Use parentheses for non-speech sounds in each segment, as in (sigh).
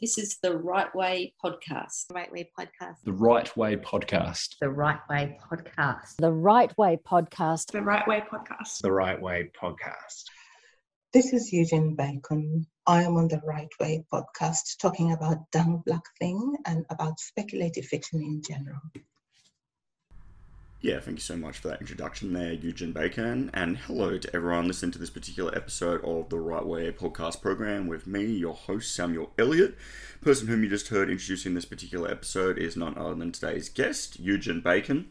This is the Right Way podcast. The Right Way podcast. The Right Way podcast. The Right Way podcast. The Right Way podcast. The Right Way podcast. The Right Way podcast. This is Eugen Bacon. I am on the Right Way podcast talking about Dang Black Thing and about speculative fiction in general. Yeah, thank you so much for that introduction there, Eugen Bacon. And hello to everyone listening to this particular episode of the Right Way podcast program with me, your host, Samuel Elliott. Person whom you just heard introducing this particular episode is none other than today's guest, Eugen Bacon.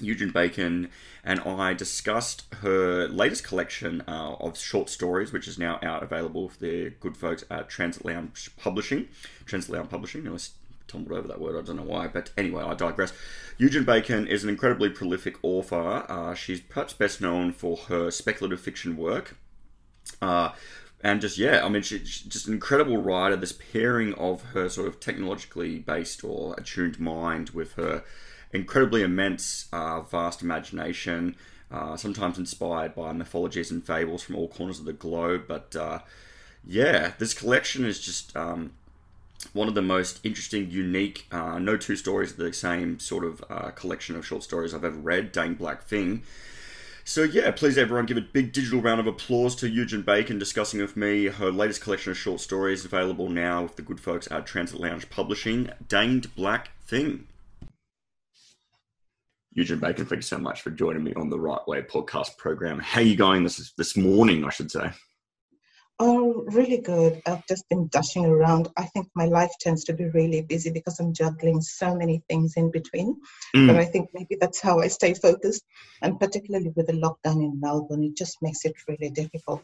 Eugen Bacon and I discussed her latest collection uh, of short stories, which is now out available for the good folks at Transit Lounge Publishing. Transit Lounge Publishing, Tumbled over that word, I don't know why, but anyway, I digress. Eugen Bacon is an incredibly prolific author. Uh, she's perhaps best known for her speculative fiction work. Uh, and just, yeah, I mean, she's just an incredible writer. This pairing of her sort of technologically based or attuned mind with her incredibly immense, uh, vast imagination, uh, sometimes inspired by mythologies and fables from all corners of the globe. But uh, yeah, this collection is just. Um, one of the most interesting, unique, uh, no two stories are the same sort of uh, collection of short stories I've ever read, Dang Black Thing. So, yeah, please everyone give a big digital round of applause to Eugen Bacon discussing with me her latest collection of short stories available now with the good folks at Transit Lounge Publishing, Danged Black Thing. Eugen Bacon, thank you so much for joining me on the Right Way podcast program. How are you going this this morning, I should say? Oh, really good. I've just been dashing around. I think my life tends to be really busy because I'm juggling so many things in between. Mm. But I think maybe that's how I stay focused. And particularly with the lockdown in Melbourne, it just makes it really difficult.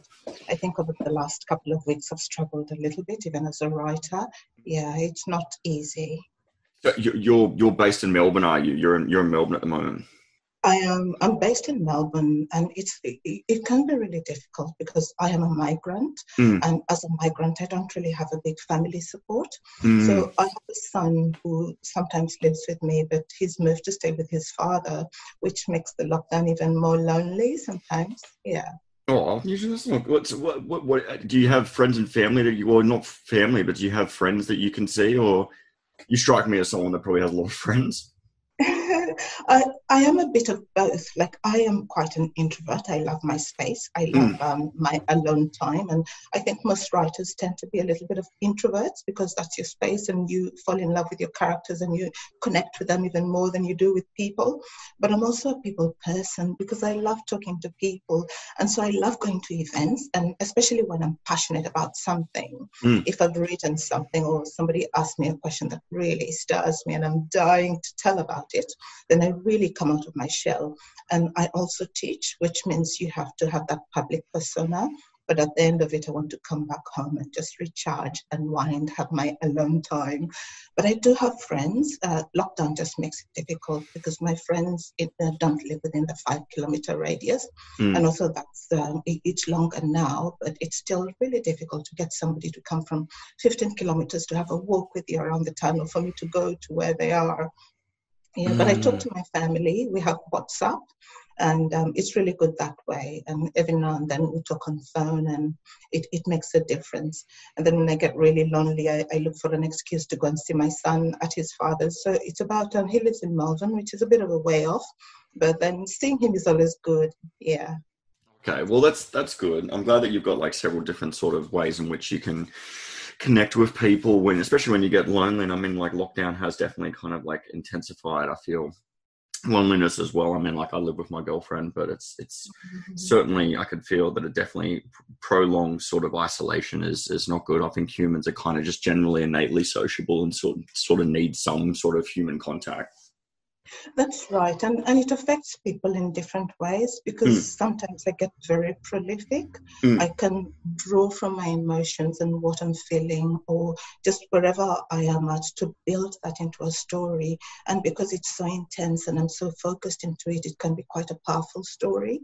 I think over the last couple of weeks, I've struggled a little bit, even as a writer. Yeah, it's not easy. So you're you're based in Melbourne, are you? You're in you're in Melbourne at the moment. I am. I'm based in Melbourne, and it's it, it can be really difficult because I am a migrant, mm. and as a migrant, I don't really have a big family support. Mm. So I have a son who sometimes lives with me, but he's moved to stay with his father, which makes the lockdown even more lonely sometimes. Yeah. Oh, you just what's what, what what do you have friends and family that you well not family, but do you have friends that you can see, or you strike me as someone that probably has a lot of friends. I, I am a bit of both. Like I am quite an introvert. I love my space. I hmm. love mm. um, my alone time, and I think most writers tend to be a little bit of introverts because that's your space, and you fall in love with your characters and you connect with them even more than you do with people. But I'm also a people person because I love talking to people, and so I love going to events, and especially when I'm passionate about something. Mm. If I've written something or somebody asks me a question that really stirs me, and I'm dying to tell about it, then I really come out of my shell. And I also teach, which means you have to have that public persona. But at the end of it, I want to come back home and just recharge, unwind, have my alone time. But I do have friends. Uh, lockdown just makes it difficult because my friends it, uh, don't live within the five kilometer radius. Mm. And also, that's um, it's longer now, but it's still really difficult to get somebody to come from 15 kilometers to have a walk with you around the town or for me to go to where they are yeah, mm. but I talk mm. to my family. We have WhatsApp, and um, it's really good that way. And every now and then we talk on phone, and it, it makes a difference. And then when I get really lonely, I, I look for an excuse to go and see my son at his father's. So it's about um, he lives in Melbourne, which is a bit of a way off, but then seeing him is always good. Yeah. Okay, well that's that's good. I'm glad that you've got like several different sort of ways in which you can connect with people when especially when you get lonely and i mean like lockdown has definitely kind of like intensified i feel loneliness as well. I mean like i live with my girlfriend but it's it's mm-hmm. certainly i could feel that it definitely prolonged sort of isolation is is not good. I think humans are kind of just generally innately sociable and sort sort of need some sort of human contact that's right. And, and it affects people in different ways because mm. sometimes I get very prolific. Mm. I can draw from my emotions and what I'm feeling or just wherever I am at to build that into a story. And because it's so intense and I'm so focused into it, it can be quite a powerful story.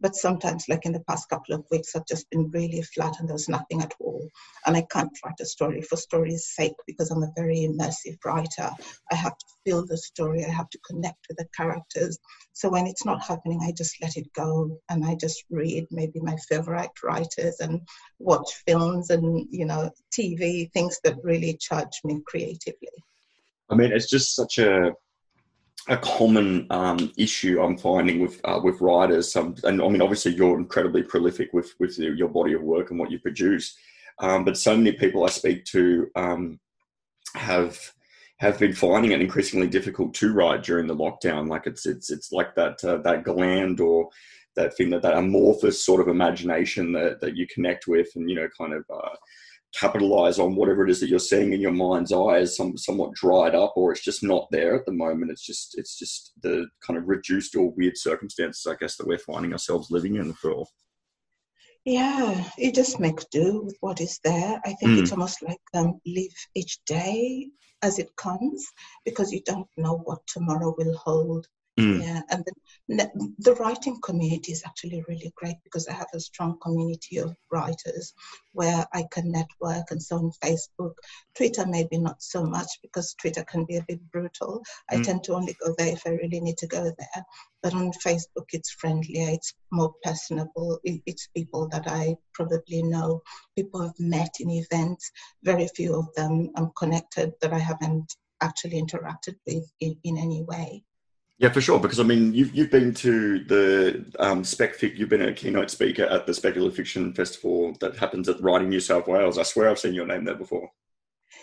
But sometimes, like in the past couple of weeks, I've just been really flat and there's nothing at all. And I can't write a story for story's sake because I'm a very immersive writer. I have to feel the story. I have to connect with the characters. So when it's not happening, I just let it go and I just read maybe my favorite writers and watch films and you know TV things that really charge me creatively. I mean, it's just such a a common um, issue I'm finding with uh, with writers. Um, and I mean, obviously, you're incredibly prolific with with your body of work and what you produce. Um, but so many people I speak to um, have have been finding it increasingly difficult to write during the lockdown. Like it's it's it's like that uh, that gland or that thing that that amorphous sort of imagination that that you connect with, and you know, kind of. Uh, capitalize on whatever it is that you're seeing in your mind's eye is some, somewhat dried up or it's just not there at the moment it's just it's just the kind of reduced or weird circumstances i guess that we're finding ourselves living in for yeah, you just make do with what is there. I think Mm. it's almost like um, live each day as it comes because you don't know what tomorrow will hold. Mm. Yeah, and the, the writing community is actually really great because I have a strong community of writers where I can network and so on Facebook. Twitter, maybe not so much because Twitter can be a bit brutal. I Mm. tend to only go there if I really need to go there. But on Facebook, it's friendlier, it's more personable. It- It's people that I probably know, people I've met in events. Very few of them I'm connected that I haven't actually interacted with in, in any way. Yeah, for sure. Because I mean, you've you've been to the um, SpecFic. You've been a keynote speaker at the Speculative Fiction Festival that happens at Writing New South Wales. I swear I've seen your name there before.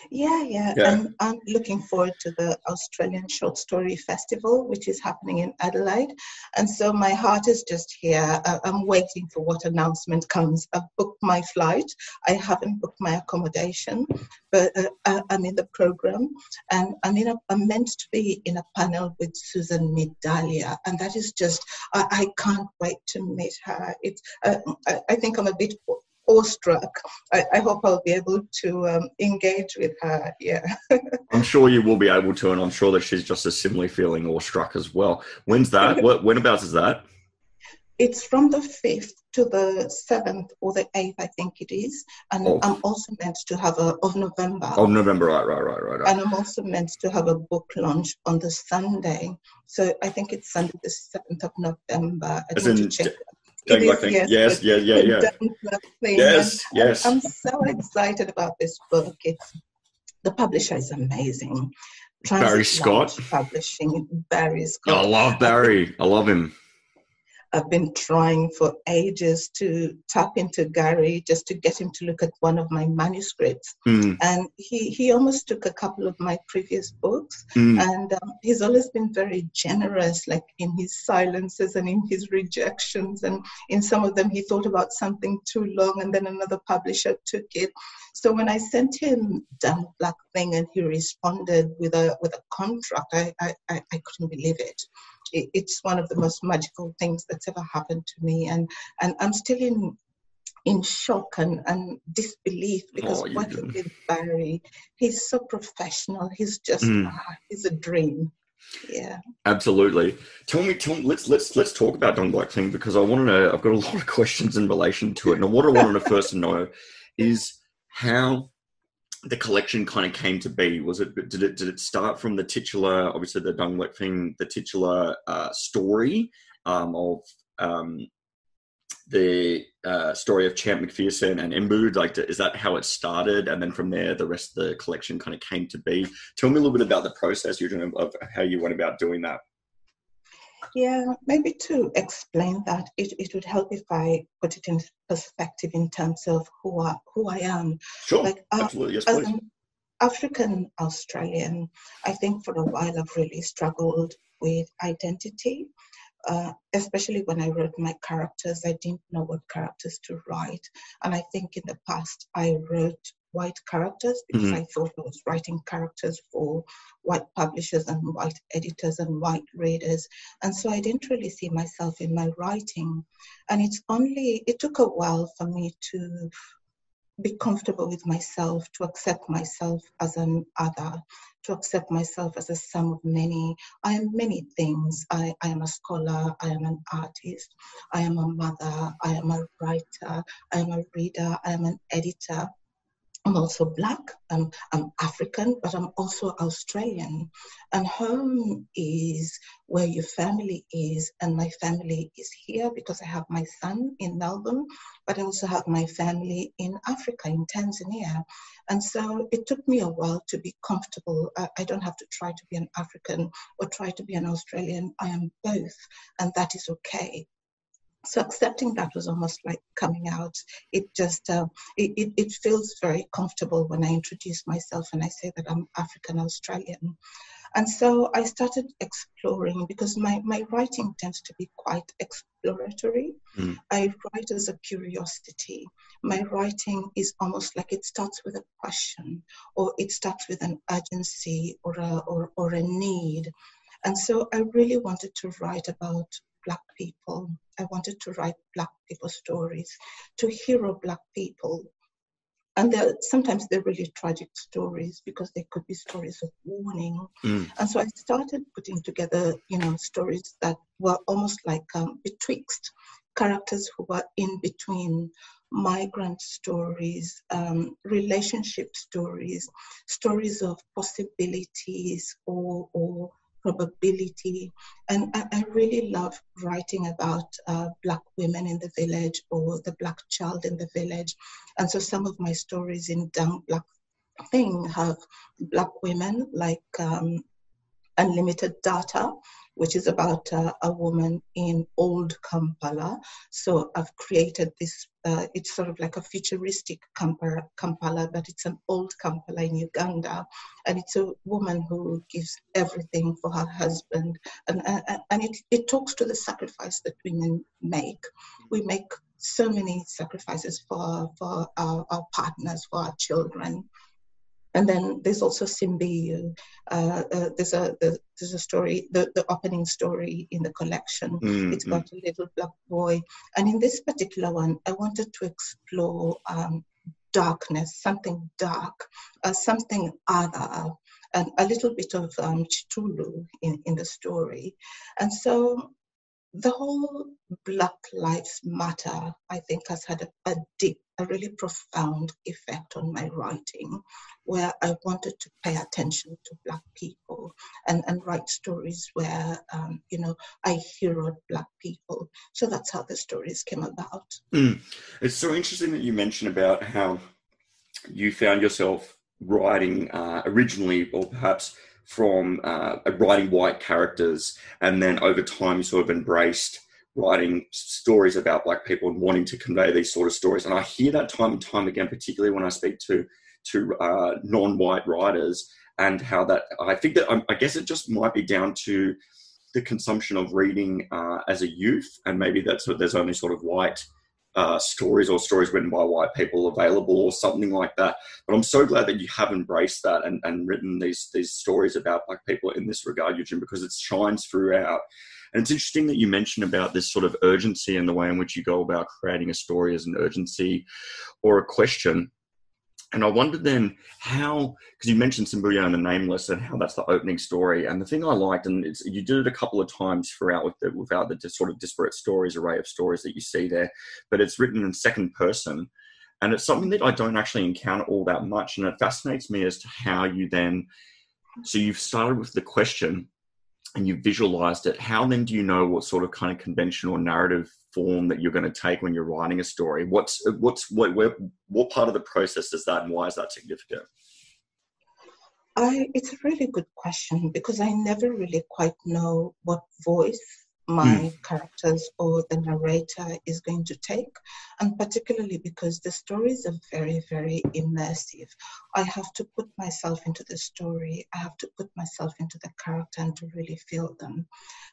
Yeah, yeah, Yeah. And I'm looking forward to the Australian Short Story Festival, which is happening in Adelaide. And so my heart is just here. I'm waiting for what announcement comes. I've booked my flight. I haven't booked my accommodation, but uh, I'm in the program. And I'm, in a, I'm meant to be in a panel with Susan Midalia. And that is just, I, I can't wait to meet her. It's, uh, I, I think I'm a bit awestruck. I, I hope I'll be able to um, engage with her. Yeah. (laughs) I'm sure you will be able to, and I'm sure that she's just as similarly feeling awestruck as well. When's that? (laughs) what, whenabouts is that? It's from the 5th to the 7th or the 8th, I think it is. And Oh. I'm also meant to have a, of November. Oh, November. Right, right, right, right. right. And I'm also meant to have a book launch on the Sunday. So I think it's Sunday, the 7th of November. I As in Don't is, thing. yes, yes, yeah, yeah, yeah. Yes, yes. I'm so excited about this book. It's the publisher is amazing. Barry Scott? Publishing. Barry Scott. I love Barry. I love him. I've been trying for ages to tap into Barry just to get him to look at one of my manuscripts. Mm, And he, he almost took a couple of my previous books. mm. And um, he's always been very generous, like in his silences and in his rejections. And in some of them, he thought about something too long, and then another publisher took it. So when I sent him Danged Black Thing and he responded with a with a contract, I, I, I I couldn't believe it. It. It's one of the most magical things that's ever happened to me. And, and I'm still in in shock and, and disbelief because Oh, working with Barry, he's so professional. He's just Mm. ah, he's a dream. Yeah. Absolutely. Tell me, tell me, let's let's let's talk about Danged Black thing because I want to know. I've got a lot of (laughs) questions in relation to it, and what I want to first know is how the collection kind of came to be. Was it did it did it start from the titular, obviously the Black thing, the titular uh, story um, of um, the uh, story of Champ McPherson and Embu? Like, is that how it started? And then from there, the rest of the collection kind of came to be. Tell me a little bit about the process, Eugen, of how you went about doing that. Yeah, maybe to explain that, it, it would help if I put it in perspective in terms of who I, who I am. Sure, Like, uh, absolutely, yes, As please. an African Australian, I think for a while I've really struggled with identity, uh, especially when I wrote my characters. I didn't know what characters to write. And I think in the past I wrote white characters because Mhm. I thought I was writing characters for white publishers and white editors and white readers. And so I didn't really see myself in my writing. And it's only, it took a while for me to be comfortable with myself, to accept myself as an other, to accept myself as a sum of many. I am many things. I, I am a scholar, I am an artist, I am a mother, I am a writer, I am a reader, I am an editor. I'm also black, I'm, I'm African, but I'm also Australian. And home is where your family is, and my family is here because I have my son in Melbourne, but I also have my family in Africa, in Tanzania. And so it took me a while to be comfortable. I, I don't have to try to be an African or try to be an Australian. I am both, and that is okay so accepting that was almost like coming out. It just uh, it, it, it, feels very comfortable when i introduce myself and i say that i'm african australian. And so i started exploring because my, my writing tends to be quite exploratory. Mm. i write as a curiosity. My writing is almost like it starts with a question or it starts with an urgency or a, or, or a need. And so I really wanted to write about Black people. I wanted to write Black people stories, to hero Black people. And they're, sometimes they're really tragic stories because they could be stories of warning. Mm. And so I started putting together, you know, stories that were almost like um, betwixt characters who were in between migrant stories, um, relationship stories, stories of possibilities or, or probability. And I, I really love writing about uh, Black women in the village or the Black child in the village. And so some of my stories in Danged Black Thing have Black women like um, Unlimited Data, which is about uh, a woman in old Kampala. So I've created this, uh, it's sort of like a futuristic Kampala, but it's an old Kampala in Uganda. And it's a woman who gives everything for her husband. And, and, and it, it talks to the sacrifice that women make. We make so many sacrifices for, for our, our partners, for our children. And then there's also Simbi. Uh, uh, there's a the, there's a story, the, the opening story in the collection. Mm-hmm. It's got a little black boy, and in this particular one, I wanted to explore um, darkness, something dark, uh, something other, and a little bit of um, Cthulhu in, in the story. And so the whole Black Lives Matter, I think, has had a, a, deep, a really profound effect on my writing, where I wanted to pay attention to Black people and, and write stories where, um, you know, I heroed Black people. So that's how the stories came about. Mm. It's so interesting that you mentioned about how you found yourself writing uh, originally, or perhaps from uh, writing white characters, and then over time you sort of embraced writing stories about black people and wanting to convey these sort of stories. And I hear that time and time again, particularly when I speak to to uh, non-white writers, and how that I think that um, I guess it just might be down to the consumption of reading uh, as a youth, and maybe that's what there's only sort of white uh, stories or stories written by white people available or something like that. But I'm so glad that you have embraced that and, and written these these stories about black people in this regard, Eugen, because it shines throughout. And it's interesting that you mentioned about this sort of urgency and the way in which you go about creating a story as an urgency or a question. And I wondered then how, because you mentioned Simbuya and the Nameless and how that's the opening story. And the thing I liked, and it's, you did it a couple of times throughout with the, without the sort of disparate stories, array of stories that you see there, but it's written in second person. And it's something that I don't actually encounter all that much. And it fascinates me as to how you then, so you've started with the question and you've visualized it, how then do you know what sort of kind of conventional narrative form that you're going to take when you're writing a story? What's what's what where, what part of the process is that, and why is that significant? I, it's a really good question because I never really quite know what voice my mm. characters or the narrator is going to take, and particularly because the stories are very, very immersive. I have to put myself into the story, I have to put myself into the character and to really feel them.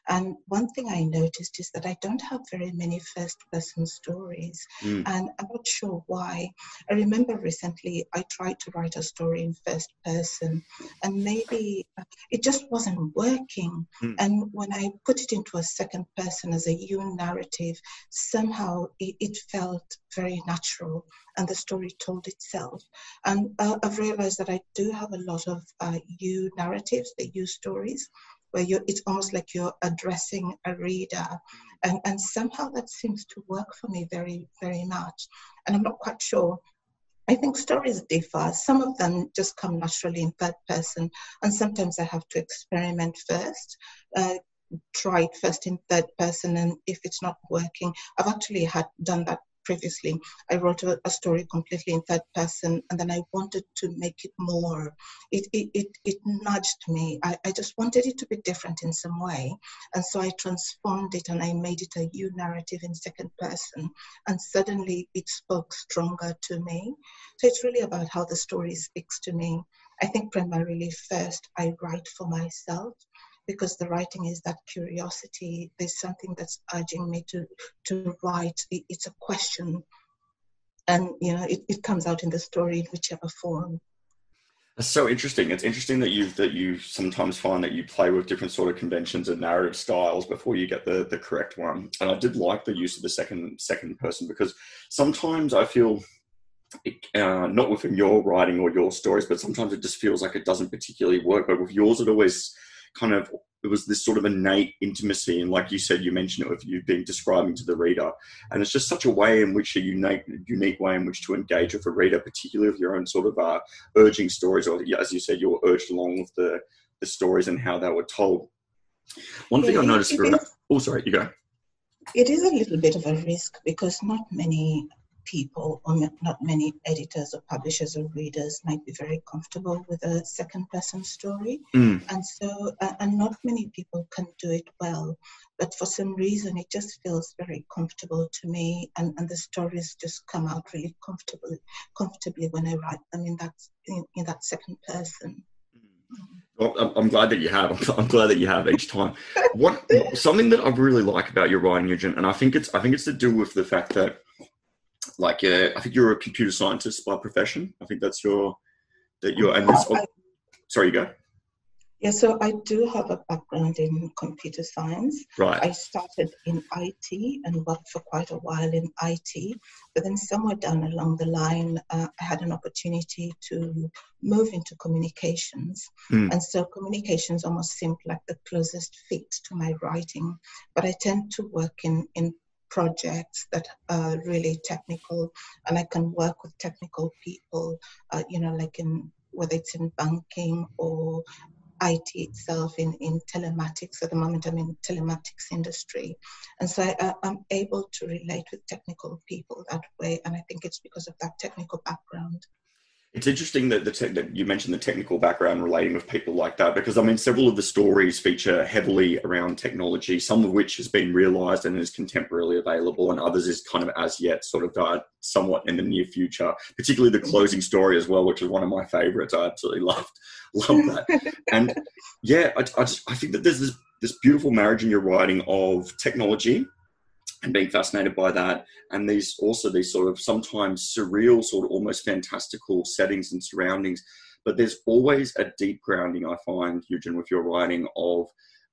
And one thing I noticed is that I don't have very many first person stories, mm. and I'm not sure why. I remember recently I tried to write a story in first person, and maybe it just wasn't working. Mm. And when I put it into a second person as a you narrative, somehow it, it, felt very natural and the story told itself. And uh, I've realized that I do have a lot of uh, you narratives, the you stories, where you it's almost like you're addressing a reader. And, and somehow that seems to work for me very, very much. And I'm not quite sure I think stories differ. Some of them just come naturally in third person, and sometimes I have to experiment first. Uh, try it first in third person, and if it's not working, I've actually had done that previously. I wrote a, a, story completely in third person, and then I wanted to make it more. It it it, it nudged me. I, I just wanted it to be different in some way, and so I transformed it and I made it a you narrative in second person, and suddenly it spoke stronger to me. So it's really about how the story speaks to me. I think primarily first I write for myself because the writing is that curiosity. There's something that's urging me to to write. It's a question, and you know, it, it comes out in the story in whichever form. That's so interesting. It's interesting that you that you sometimes find that you play with different sort of conventions and narrative styles before you get the the correct one. And I did like the use of the second second person because sometimes I feel uh, not within your writing or your stories, but sometimes it just feels like it doesn't particularly work. But with yours, it always kind of it was this sort of innate intimacy and like you said you mentioned it with you've been describing to the reader. And it's just such a way in which a unique unique way in which to engage with a reader particularly with your own sort of uh, urging stories or as you said you were urged along with the the stories and how they were told. One thing i noticed for, oh sorry you go. It is a little bit of a risk because not many people, or not many editors or publishers or readers, might be very comfortable with a second person story. Mm. And so, uh, and not many people can do it well. But for some reason, it just feels very comfortable to me, and, and the stories just come out really comfortably, comfortably when I write them in that in, in that second person. Well, I'm glad that you have. (laughs) I'm glad that you have each time. What (laughs) something that I really like about your writing, Eugene, and I think it's I think it's to do with the fact that like uh, I think you're a computer scientist by profession. I think that's your that you're and this. Oh, sorry, you go. Yeah, so I do have a background in computer science. Right. I started in IT and worked for quite a while in IT, but then somewhere down along the line, uh, I had an opportunity to move into communications. Mm. And so communications almost seemed like the closest fit to my writing. But I tend to work in, in projects that are really technical and I can work with technical people, uh, you know, like in whether it's in banking or IT itself in, in telematics. At the moment, I'm in telematics industry. And so I, am able to relate with technical people that way. And I think it's because of that technical background. It's interesting that, the te- that you mentioned the technical background relating with people like that because I mean several of the stories feature heavily around technology, some of which has been realised and is contemporarily available, and others is kind of as yet sort of died somewhat in the near future. Particularly the closing story as well, which is one of my favourites. I absolutely loved (laughs) loved that, and yeah, I, I, just, I think that there's this this beautiful marriage in your writing of technology and being fascinated by that and these also these sort of sometimes surreal sort of almost fantastical settings and surroundings but there's always a deep grounding i find eugen with your writing of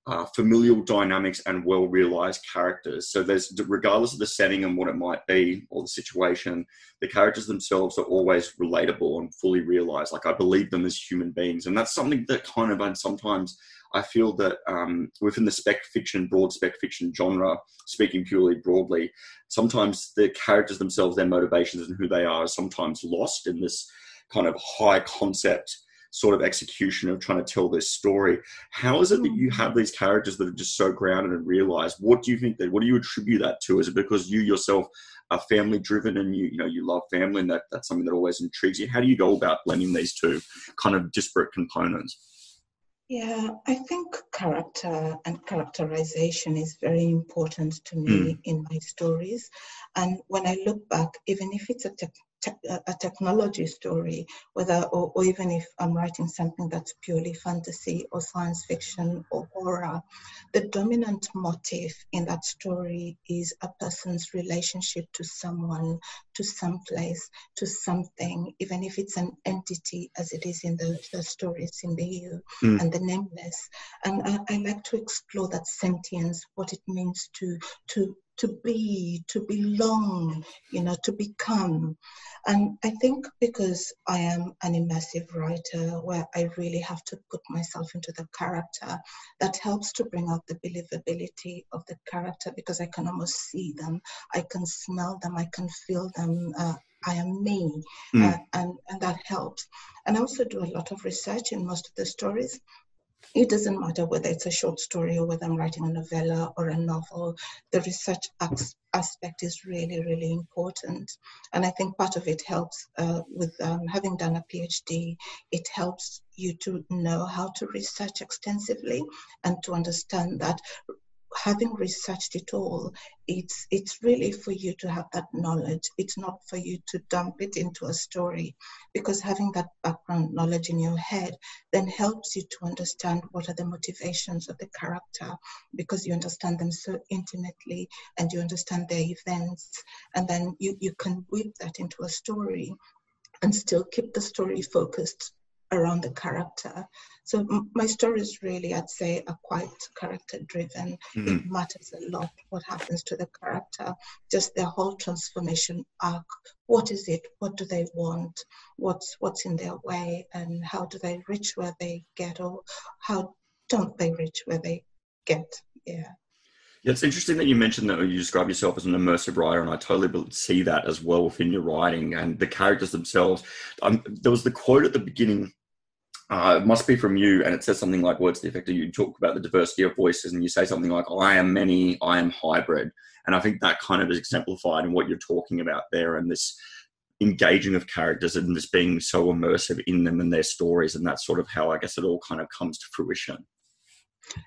uh, familial dynamics and well realized characters. So there's regardless of the setting and what it might be or the situation, the characters themselves are always relatable and fully realized. Like I believe them as human beings, and that's something that kind of and sometimes I feel that um, within the spec fiction, broad spec fiction genre, speaking purely broadly, sometimes the characters themselves, their motivations and who they are, are sometimes lost in this kind of high concept sort of execution of trying to tell this story. How is it that you have these characters that are just so grounded and realized? What do you think that? What do you attribute that to? Is it because you yourself are family driven and you you know you love family and that that's something that always intrigues you? How do you go about blending these two kind of disparate components? Yeah, I think character and characterization is very important to me mm. in my stories. And when I look back, even if it's a te- a technology story, whether or, or, even if I'm writing something that's purely fantasy or science fiction or horror, the dominant motif in that story is a person's relationship to someone, to someplace, to something, even if it's an entity as it is in the, the stories in the you mm. and the nameless. And I, I like to explore that sentience, what it means to to to be, to belong, you know, to become. And I think because I am an immersive writer where I really have to put myself into the character, that helps to bring out the believability of the character because I can almost see them, I can smell them, I can feel them. Uh, I am me, Mm. uh, and and that helps. And I also do a lot of research in most of the stories. It doesn't matter whether it's a short story or whether I'm writing a novella or a novel. The research as- aspect is really, really important. And I think part of it helps uh, with um, having done a PhD, it helps you to know how to research extensively and to understand that having researched it all, it's it's really for you to have that knowledge. It's not for you to dump it into a story, because having that background knowledge in your head then helps you to understand what are the motivations of the character, because you understand them so intimately and you understand their events, and then you you can weave that into a story, and still keep the story focused around the character. So m- my stories really, I'd say, are quite character driven. Mm. It matters a lot what happens to the character, just their whole transformation arc. What is it? What do they want? What's what's in their way? And how do they reach where they get, or how don't they reach where they get? Yeah. Yeah, it's interesting that you mentioned that you describe yourself as an immersive writer, and I totally see that as well within your writing and the characters themselves. Um, there was the quote at the beginning. Uh, it must be from you, and it says something like words to the effect of you talk about the diversity of voices, and you say something like, "I am many, I am hybrid," and I think that kind of is exemplified in what you're talking about there, and this engaging of characters and this being so immersive in them and their stories, and that's sort of how I guess it all kind of comes to fruition.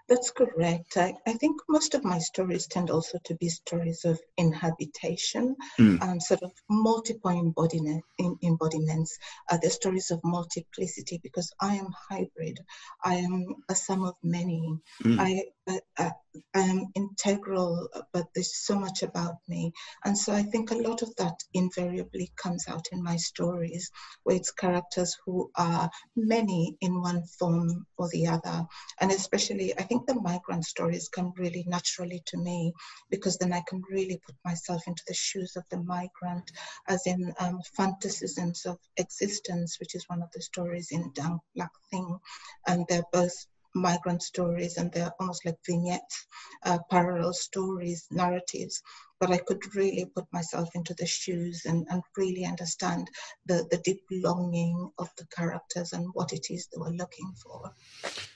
That's correct. I, I think most of my stories tend also to be stories of inhabitation, Mm. um, sort of multiple embodiment, in, embodiments. Uh, the stories of multiplicity because I am hybrid. I am a sum of many. Mm. I, I, I, am integral, but there's so much about me. And so I think a lot of that invariably comes out in my stories, where it's characters who are many in one form or the other. And especially, I think the migrant stories come really naturally to me because then I can really put myself into the shoes of the migrant, as in um, phantasms of existence, which is one of the stories in Danged Black Thing. And they're both migrant stories and they're almost like vignettes, uh, parallel stories, narratives. But I could really put myself into the shoes and, and really understand the, the deep longing of the characters and what it is they were looking for.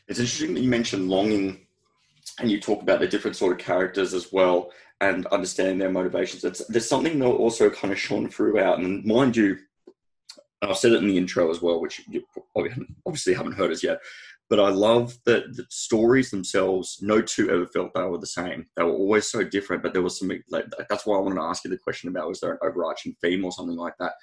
It's interesting that you mentioned longing and you talk about the different sort of characters as well and understand their motivations. It's, there's something that also kind of shone throughout. And mind you, I've said it in the intro as well, which you obviously haven't heard as yet. But I love that the stories themselves, no two ever felt they were the same. They were always so different, but there was some, like, that's why I wanted to ask you the question about was there an overarching theme or something like that?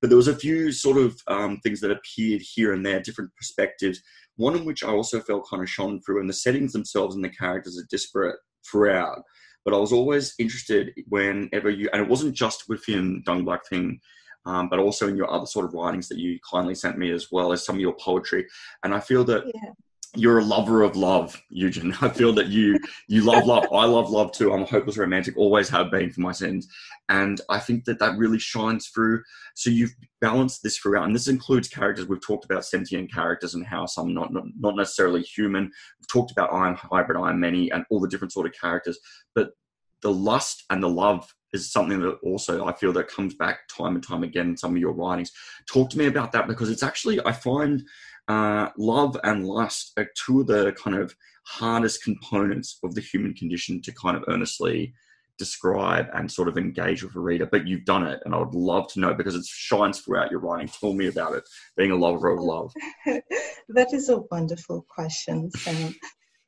But there was a few sort of um, things that appeared here and there, different perspectives. One in which I also felt kind of shone through, and the settings themselves and the characters are disparate throughout. But I was always interested whenever you, and it wasn't just within Danged Black Thing, um, but also in your other sort of writings that you kindly sent me as well as some of your poetry. And I feel that Yeah. you're a lover of love, Eugen. (laughs) I feel that you you love love. I love love too. I'm a hopeless romantic, always have been for my sins, and I think that that really shines through. So you've balanced this throughout, and this includes characters. We've talked about sentient characters and how some not not, not necessarily human. We've talked about I am hybrid, I am many, and all the different sort of characters. But the lust and the love is something that also I feel that comes back time and time again in some of your writings. Talk to me about that because it's actually I find uh, love and lust are two of the kind of hardest components of the human condition to kind of earnestly describe and sort of engage with a reader. But you've done it, and I would love to know because it shines throughout your writing. Tell me about it, being a lover of love. (laughs) that is a wonderful question, Sam.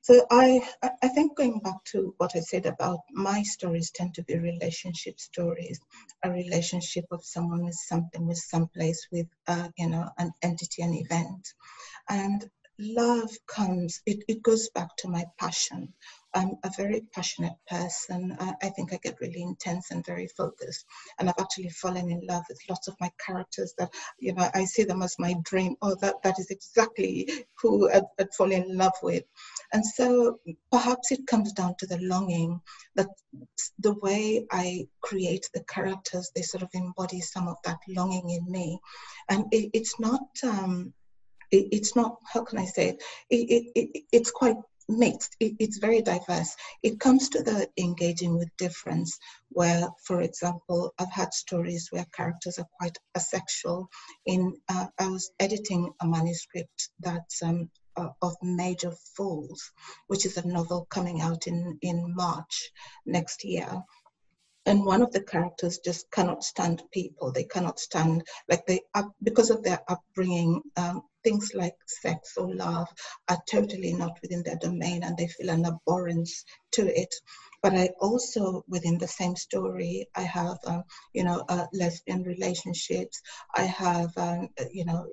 So I, I- think going back to what I said about my stories tend to be relationship stories, a relationship of someone with something, with someplace, with uh, you know an entity, an event, and love comes. It, it goes back to my passion. I'm a very passionate person. I, think I get really intense and very focused, and I've actually fallen in love with lots of my characters that you know I see them as my dream. Oh, that that is exactly who I'd, I'd fall in love with. And so perhaps it comes down to the longing that the way I create the characters, they sort of embody some of that longing in me. And it, it's not. Um, it's not, how can I say it? It, it, it? It's quite mixed. It, it's very diverse. It comes to the engaging with difference, where, for example, I've had stories where characters are quite asexual. In uh, I was editing a manuscript that's um, uh, of Mage of Fools, which is a novel coming out in in March next year and one of the characters just cannot stand people they cannot stand like they up because of their upbringing um, things like sex or love are totally not within their domain and they feel an abhorrence to it. But i also within the same story i have um, you know uh, lesbian relationships. I have um, you know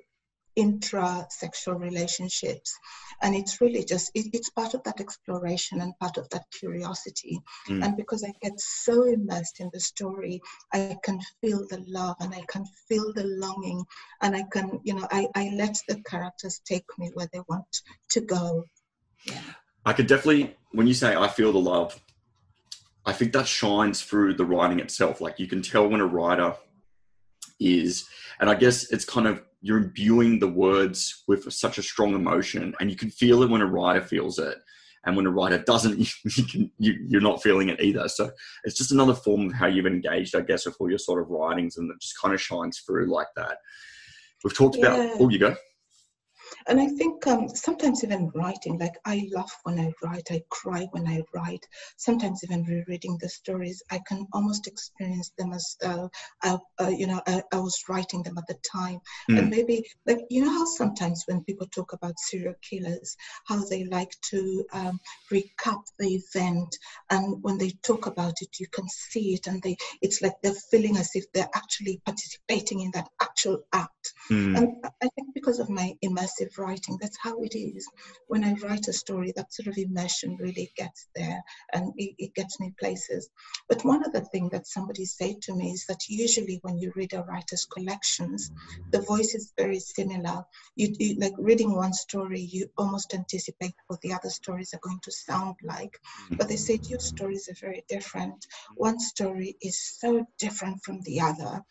intra-sexual relationships. And it's really just it, it's part of that exploration and part of that curiosity. Mm. and because i get so immersed in the story i can feel the love and i can feel the longing. And i can you know i, I let the characters take me where they want to go. Yeah. I could definitely when you say i feel the love i think that shines through the writing itself. Like you can tell when a writer is and i guess it's kind of you're imbuing the words with such a strong emotion and you can feel it when a writer feels it. And when a writer doesn't (laughs) you can, you, are not feeling it either. So it's just another form of how you've engaged i guess with all your sort of writings and it just kind of shines through like that. We've talked yeah. about oh you go and I think um, sometimes even writing, like I laugh when I write, I cry when I write. Sometimes even rereading the stories, I can almost experience them as though, I, uh, you know, I, I, was writing them at the time. Mm. And maybe, like, you know how sometimes when people talk about serial killers, how they like to um, recap the event, and when they talk about it, you can see it, and they, it's like they're feeling as if they're actually participating in that actual act. Mm. And I think because of my immersive writing. That's how it is. When I write a story, that sort of immersion really gets there and it, it gets me places. But one other thing that somebody said to me is that usually when you read a writer's collections, the voice is very similar. You, you like reading one story, you almost anticipate what the other stories are going to sound like. But they said your stories are very different. One story is so different from the other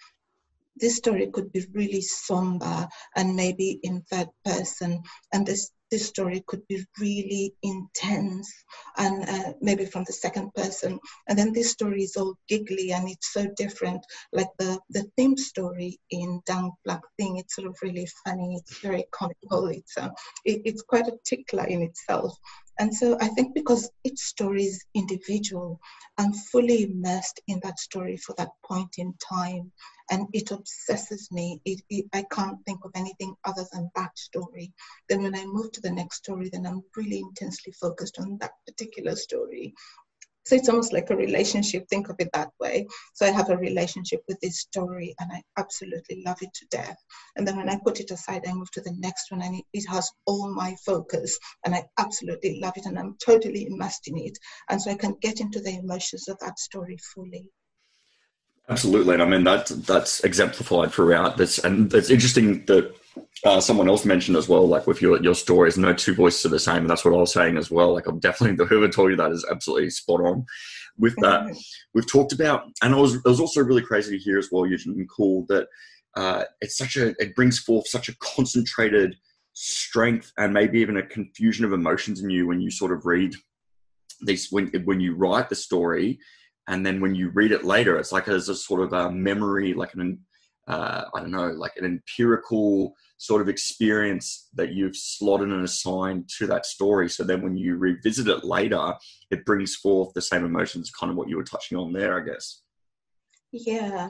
this story could be really somber and maybe in third person and this this story could be really intense and uh, maybe from the second person and then this story is all giggly and it's so different like the the theme story in Dang Black Thing it's sort of really funny it's very comical it's uh, it, it's quite a tickler in itself and so I think because each story is individual, I'm fully immersed in that story for that point in time. And it obsesses me. It, it, I can't think of anything other than that story. Then when I move to the next story, then I'm really intensely focused on that particular story. So it's almost like a relationship. Think of it that way. So I have a relationship with this story and I absolutely love it to death. And then when I put it aside, I move to the next one and it has all my focus and I absolutely love it and I'm totally immersed in it. And so I can get into the emotions of that story fully. Absolutely, and I mean that that's exemplified throughout this, and it's interesting that uh, someone else mentioned as well, like with your your stories, no two voices are the same, and that's what I was saying as well. Like I'm definitely the whoever told you that is absolutely spot on. With that, we've talked about, and it was it was also really crazy to hear as well, Eugen, cool that uh, it's such a it brings forth such a concentrated strength and maybe even a confusion of emotions in you when you sort of read these when when you write the story and then when you read it later, it's like there's a sort of a memory, like an uh, I don't know, like an empirical sort of experience that you've slotted and assigned to that story. So then when you revisit it later, it brings forth the same emotions, kind of what you were touching on there, I guess. Yeah,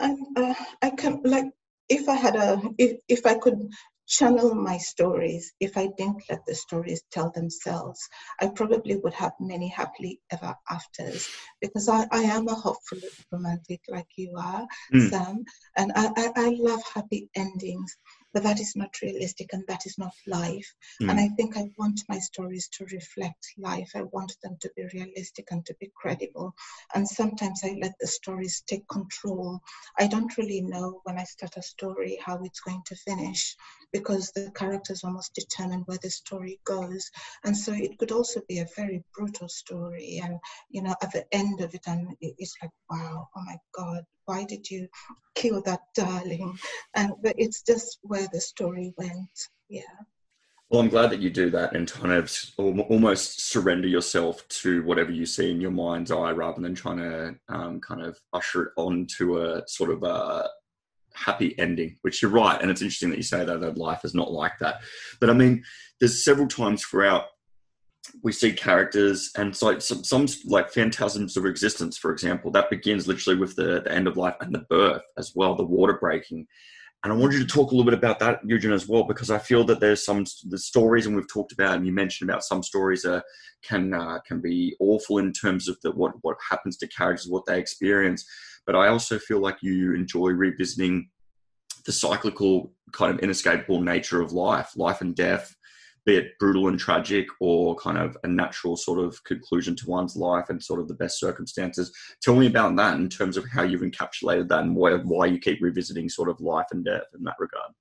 and uh, I can like if I had a if if I could channel my stories. If I didn't let the stories tell themselves, I probably would have many happily ever afters because I, I am a hopeful romantic like you are, mm. Sam, and I, I, I love happy endings but that is not realistic and that is not life. Mm. And I think I want my stories to reflect life. I want them to be realistic and to be credible. And sometimes I let the stories take control. I don't really know when I start a story how it's going to finish because the characters almost determine where the story goes. And so it could also be a very brutal story. And, you know, at the end of it, and it's like, wow, oh my God, why did you kill that darling? And but it's just where the story went. Yeah. Well, I'm glad that you do that and kind of almost surrender yourself to whatever you see in your mind's eye rather than trying to um, kind of usher it onto a sort of a happy ending, which you're right. And it's interesting that you say that, that life is not like that. But I mean, there's several times throughout we see characters and so some, some like phantasms of existence, for example, that begins literally with the, the end of life and the birth as well, the water breaking. And I want you to talk a little bit about that, Eugen, as well, because I feel that there's some the stories, and we've talked about, and you mentioned about some stories uh, can uh, can be awful in terms of the, what what happens to characters, what they experience. But I also feel like you enjoy revisiting the cyclical, kind of inescapable nature of life, life and death, be it brutal and tragic or kind of a natural sort of conclusion to one's life and sort of the best circumstances. Tell me about that in terms of how you've encapsulated that and why, why you keep revisiting sort of life and death in that regard.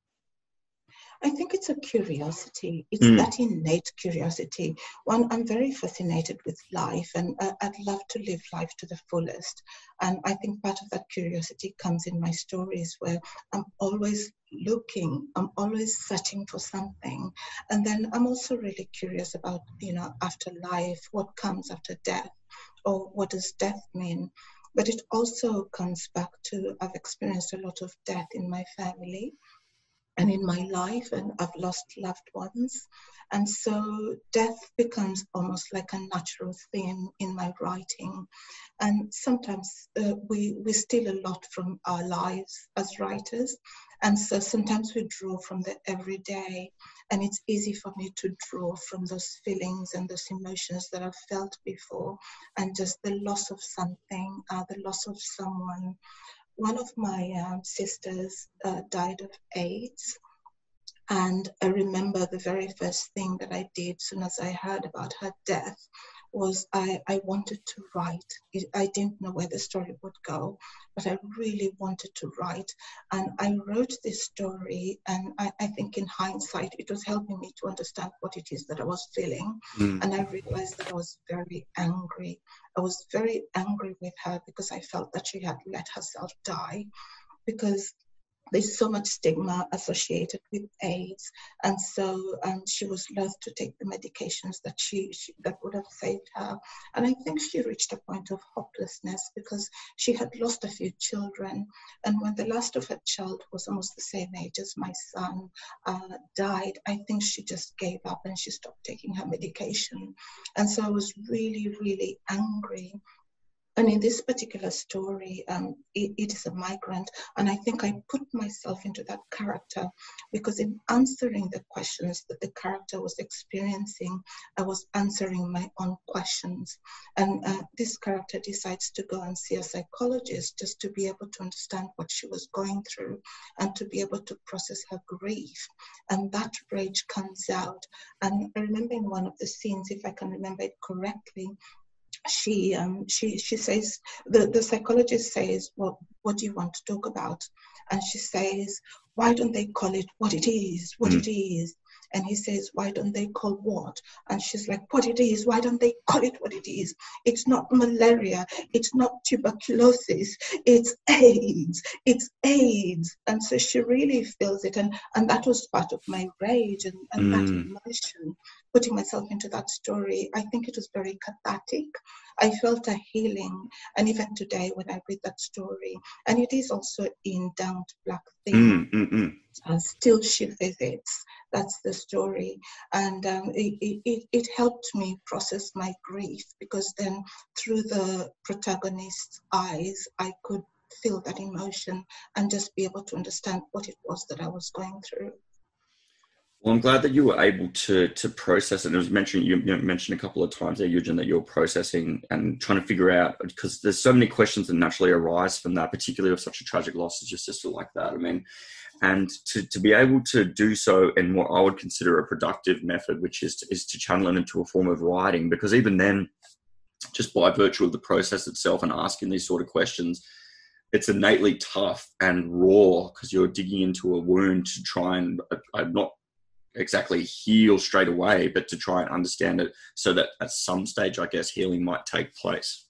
I think it's a curiosity. It's mm. that innate curiosity. One, I'm very fascinated with life and uh, I'd love to live life to the fullest. And I think part of that curiosity comes in my stories where I'm always looking, I'm always searching for something. And then I'm also really curious about, you know, after life, what comes after death, or what does death mean? But it also comes back to I've experienced a lot of death in my family and in my life, and I've lost loved ones. And so death becomes almost like a natural theme in my writing. And sometimes uh, we, we steal a lot from our lives as writers. And so sometimes we draw from the everyday, and it's easy for me to draw from those feelings and those emotions that I've felt before, and just the loss of something, uh, the loss of someone. One of my um, sisters uh, died of AIDS, and I remember the very first thing that I did soon as I heard about her death was I, I wanted to write. I didn't know where the story would go, but I really wanted to write. And I wrote this story, and I, I think in hindsight, it was helping me to understand what it is that I was feeling. Mm. And I realized that I was very angry. I was very angry with her because I felt that she had let herself die. Because there's so much stigma associated with AIDS, and so um, she was loath to take the medications that she, she, that would have saved her. And I think she reached a point of hopelessness because she had lost a few children, and when the last of her child was almost the same age as my son uh, died, I think she just gave up and she stopped taking her medication. And so I was really, really angry and in this particular story, um, it, it is a migrant. And I think I put myself into that character because in answering the questions that the character was experiencing, I was answering my own questions. And uh, this character decides to go and see a psychologist just to be able to understand what she was going through and to be able to process her grief. And that rage comes out. And I remember in one of the scenes, if I can remember it correctly, she um, she she says the, the psychologist says well what do you want to talk about? And she says why don't they call it what it is what mm. it is? And he says why don't they call what? And she's like what it is why don't they call it what it is? It's not malaria it's not tuberculosis it's aids it's aids. And so she really feels it and and that was part of my rage and, and mm. that emotion putting myself into that story, I think it was very cathartic. I felt a healing. And even today, when I read that story, and it is also in Down to Black Theme, mm, mm, mm. Uh, Still She Visits. That's the story. And um, it, it, it helped me process my grief because then through the protagonist's eyes, I could feel that emotion and just be able to understand what it was that I was going through. Well, I'm glad that you were able to to process it. And it was mentioned you, mentioned a couple of times there, Eugen, that you're processing and trying to figure out because there's so many questions that naturally arise from that, particularly of such a tragic loss as your sister like that. I mean, and to, to be able to do so in what I would consider a productive method, which is to, is to channel it into a form of writing, because even then, just by virtue of the process itself and asking these sort of questions, it's innately tough and raw because you're digging into a wound to try and uh, not exactly heal straight away, but to try and understand it so that at some stage, I guess, healing might take place.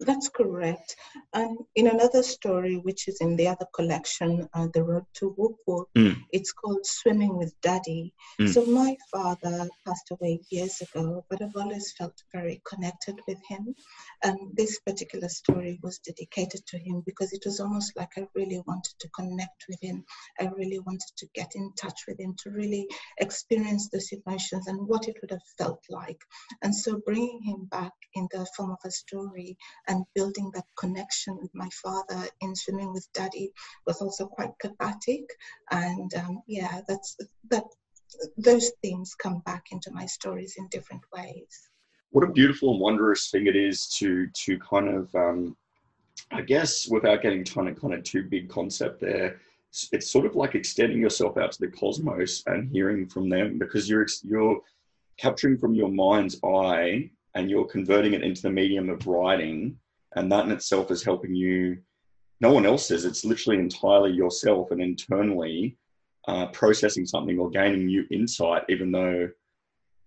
That's correct. And in another story, which is in the other collection, uh, The Road to Woop Woop, Mm. it's called Swimming with Daddy. Mm. So my father passed away years ago, but I've always felt very connected with him. And this particular story was dedicated to him because it was almost like I really wanted to connect with him. I really wanted to get in touch with him, to really experience those emotions and what it would have felt like. And so bringing him back in the form of a story and building that connection with my father in swimming with daddy was also quite cathartic. And um, yeah, that's that. Those themes come back into my stories in different ways. what a beautiful and wondrous thing it is to to kind of um, I guess without getting kind of kind of too big concept there, it's- sort of like extending yourself out to the cosmos and hearing from them because you're you're capturing from your mind's eye and you're converting it into the medium of writing, and that in itself is helping you. No one else is. It's literally entirely yourself and internally uh, processing something or gaining new insight, even though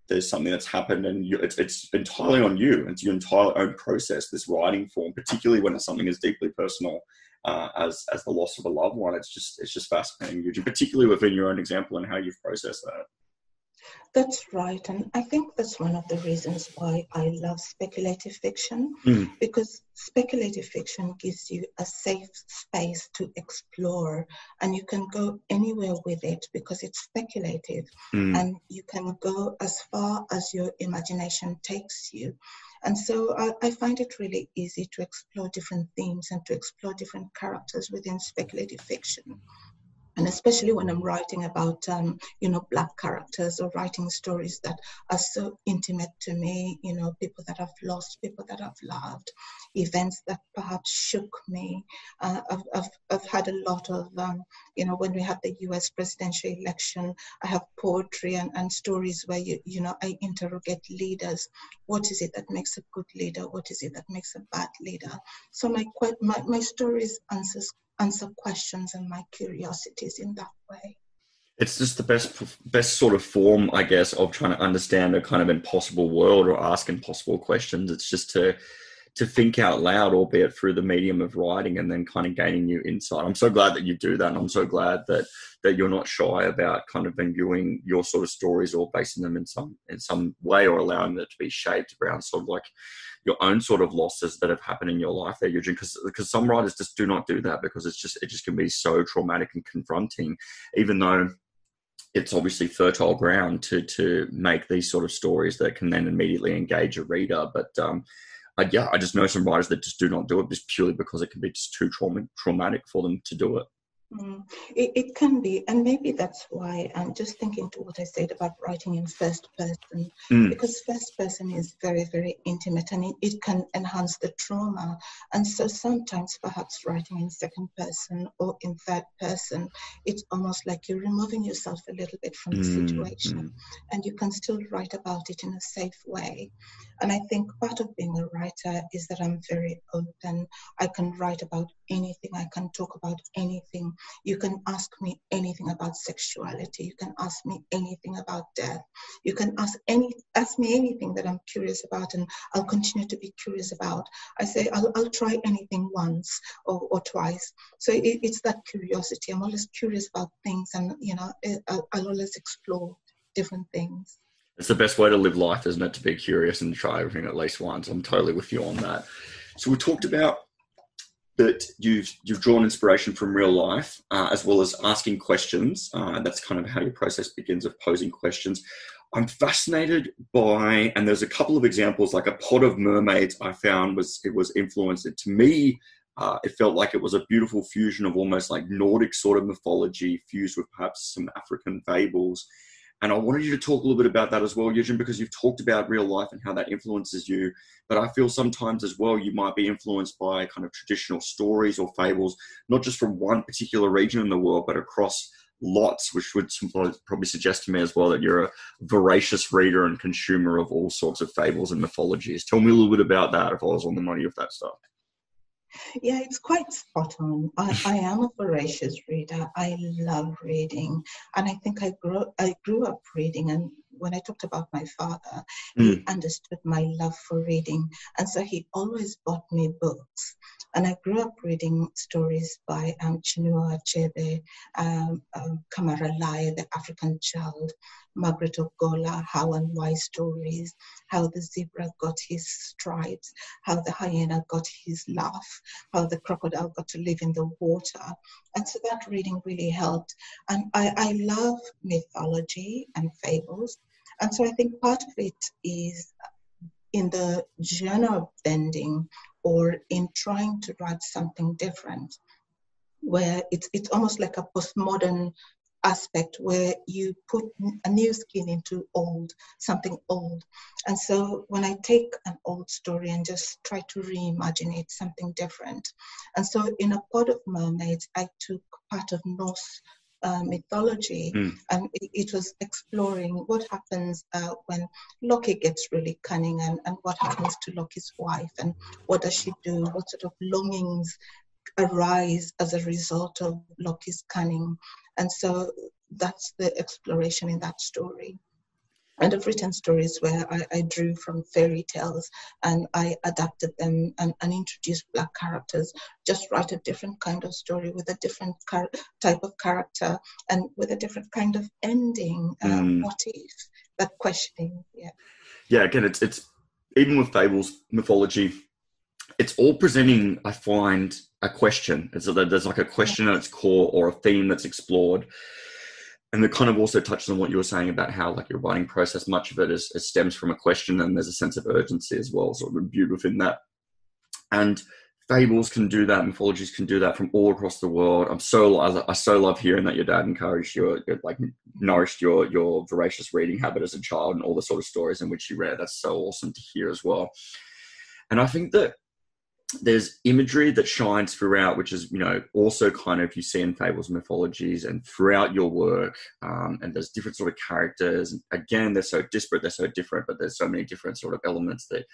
there's something that's happened and you, it's, it's entirely on you. It's your entire own process, this writing form, particularly when it's something as deeply personal uh, as as the loss of a loved one. It's just it's just fascinating, particularly within your own example and how you've processed that. That's right. And I think that's one of the reasons why I love speculative fiction, Mm. because speculative fiction gives you a safe space to explore and you can go anywhere with it because it's speculative Mm. and you can go as far as your imagination takes you. And so I, I find it really easy to explore different themes and to explore different characters within speculative fiction and especially when I'm writing about, um, you know, black characters or writing stories that are so intimate to me, you know, people that I've lost, people that I've loved, events that perhaps shook me. Uh, I've, I've, I've had a lot of, um, you know, when we had the U.S. presidential election, I have poetry and, and stories where you, you know, I interrogate leaders. What is it that makes a good leader? What is it that makes a bad leader? So my my, my stories answers answer questions and my curiosities in that way. It's just the best best sort of form, I guess, of trying to understand a kind of impossible world or ask impossible questions. It's just to to think out loud, albeit through the medium of writing, and then kind of gaining new insight. I'm so glad that you do that, and I'm so glad that that you're not shy about kind of imbuing your sort of stories or basing them in some in some way or allowing it to be shaped around sort of like your own sort of losses that have happened in your life there, Eugen. Because because some writers just do not do that because it's just it just can be so traumatic and confronting, even though it's obviously fertile ground to to make these sort of stories that can then immediately engage a reader. But um, I, yeah, I just know some writers that just do not do it just purely because it can be just too trauma, traumatic for them to do it. Mm, it, it can be, and maybe that's why I'm just thinking to what I said about writing in first person, Mm. because first person is very, very intimate and it, it can enhance the trauma. And so sometimes, perhaps writing in second person or in third person, it's almost like you're removing yourself a little bit from the Mm, situation and you can still write about it in a safe way. And I think part of being a writer is that I'm very open. I can write about anything, I can talk about anything. You can ask me anything about sexuality, you can ask me anything about death. You can ask any ask me anything that I'm curious about and I'll continue to be curious about. I say I'll, I'll try anything once or, or twice. So it, it's that curiosity. I'm always curious about things and you know eh, I'll, I'll always explore different things. It's the best way to live life, isn't it? To be curious and try everything at least once. I'm totally with you on that. So we talked about that you've you've drawn inspiration from real life uh, as well as asking questions. Uh, that's kind of how your process begins of posing questions. I'm fascinated by, and there's a couple of examples, like a pod of mermaids. I found was it was influenced. To me, uh, it felt like it was a beautiful fusion of almost like Nordic sort of mythology fused with perhaps some African fables. And I wanted you to talk a little bit about that as well, Eugen, because you've talked about real life and how that influences you. But I feel sometimes as well you might be influenced by kind of traditional stories or fables, not just from one particular region in the world, but across lots, which would probably suggest to me as well that you're a voracious reader and consumer of all sorts of fables and mythologies. Tell me a little bit about that if I was on the money of that stuff. Yeah, it's quite spot on. I, I am a voracious reader. I love reading, and I think I grew I grew up reading, and when I talked about my father, Mm. he understood my love for reading. And so he always bought me books. And I grew up reading stories by um, Chinua Achebe, um, um, Camara Laye, The African Child, Margaret Ogola, How and Why stories, how the zebra got his stripes, how the hyena got his laugh, how the crocodile got to live in the water. And so that reading really helped. And I, I love mythology and fables. And so I think part of it is in the genre of bending or in trying to write something different, where it's, it's almost like a postmodern aspect where you put a new skin into old, something old. And so when I take an old story and just try to reimagine it, something different. And so in A Pod of Mermaids, I took part of Norse uh, mythology Mm. and it, it was exploring what happens uh, when Loki gets really cunning and, and what happens to Loki's wife and what does she do, what sort of longings arise as a result of Loki's cunning. And so that's the exploration in that story. And I've written stories where I, I drew from fairy tales and I adapted them and, and introduced black characters. Just write a different kind of story with a different char- type of character and with a different kind of ending. Uh, Mm. What if? That questioning. Yeah. yeah again it's it's even with fables mythology it's all presenting i find a question it's that there's like a question at its core or a theme that's explored and it kind of also touches on what you were saying about how like your writing process much of it is, is stems from a question and there's a sense of urgency as well sort of imbued within that. And fables can do that mythologies can do that from all across the world. I'm so i, I so love hearing that your dad encouraged your like nourished your your voracious reading habit as a child and all the sort of stories in which you read. That's so awesome to hear as well. And i think that there's imagery that shines throughout which is you know also kind of you see in fables and mythologies and throughout your work um, and there's different sort of characters and again they're so disparate they're so different but there's so many different sort of elements that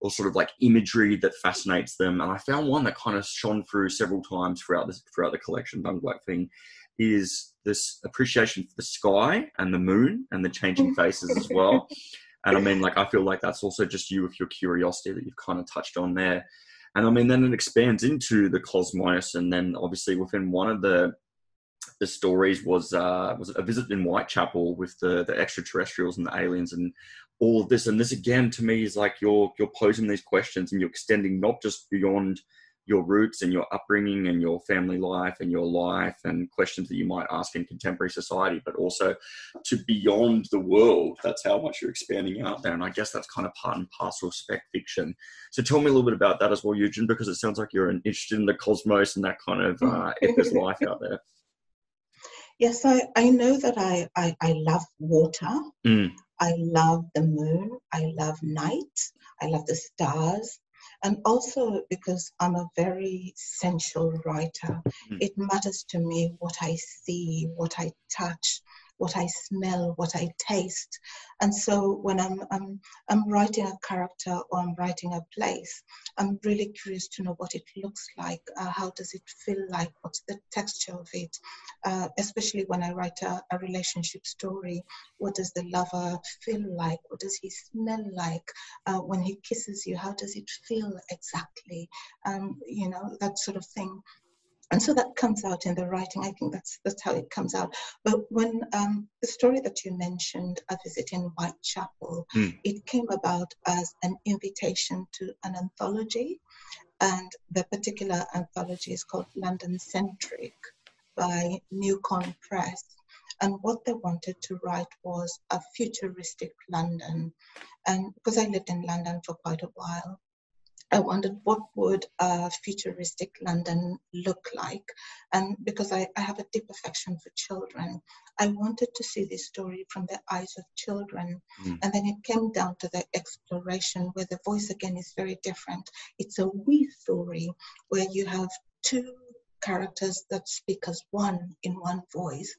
or sort of like imagery that fascinates them. And I found one that kind of shone through several times throughout this throughout the collection, Danged Black thing, is this appreciation for the sky and the moon and the changing (laughs) faces as well. And I mean, like I feel like that's also just you with your curiosity that you've kind of touched on there. And I mean, then it expands into the cosmos, and then obviously within one of the the stories was uh, was a visit in Whitechapel with the the extraterrestrials and the aliens and all of this. And this again to me is like you're you're posing these questions and you're extending not just beyond your roots and your upbringing and your family life and your life and questions that you might ask in contemporary society, but also to beyond the world. That's how much you're expanding out there. And I guess that's kind of part and parcel of spec fiction. So tell me a little bit about that as well, Eugen, because it sounds like you're interested in the cosmos and that kind of uh, (laughs) there's life out there. Yes, I, I know that I, I, I love water. Mm. I love the moon. I love night. I love the stars. And also because I'm a very sensual writer, Mm. it matters to me what I see, what I touch, what I smell, what I taste. And so when I'm, I'm, I'm writing a character or I'm writing a place, I'm really curious to know what it looks like. Uh, how does it feel like? What's the texture of it? Uh, especially when I write a, a relationship story, what does the lover feel like? What does he smell like? Uh, when he kisses you, how does it feel exactly? Um, you know, that sort of thing and so that comes out in the writing. I think that's that's how it comes out. But when um, the story that you mentioned, a visit in Whitechapel, Hmm. it came about as an invitation to an anthology, and the particular anthology is called London Centric by Newcon Press. And what they wanted to write was a futuristic London, and because I lived in London for quite a while, I wondered what would a futuristic London look like. And because I, I have a deep affection for children, I wanted to see this story from the eyes of children. Mm. And then it came down to the exploration where the voice again is very different. It's a we story where you have two characters that speak as one in one voice.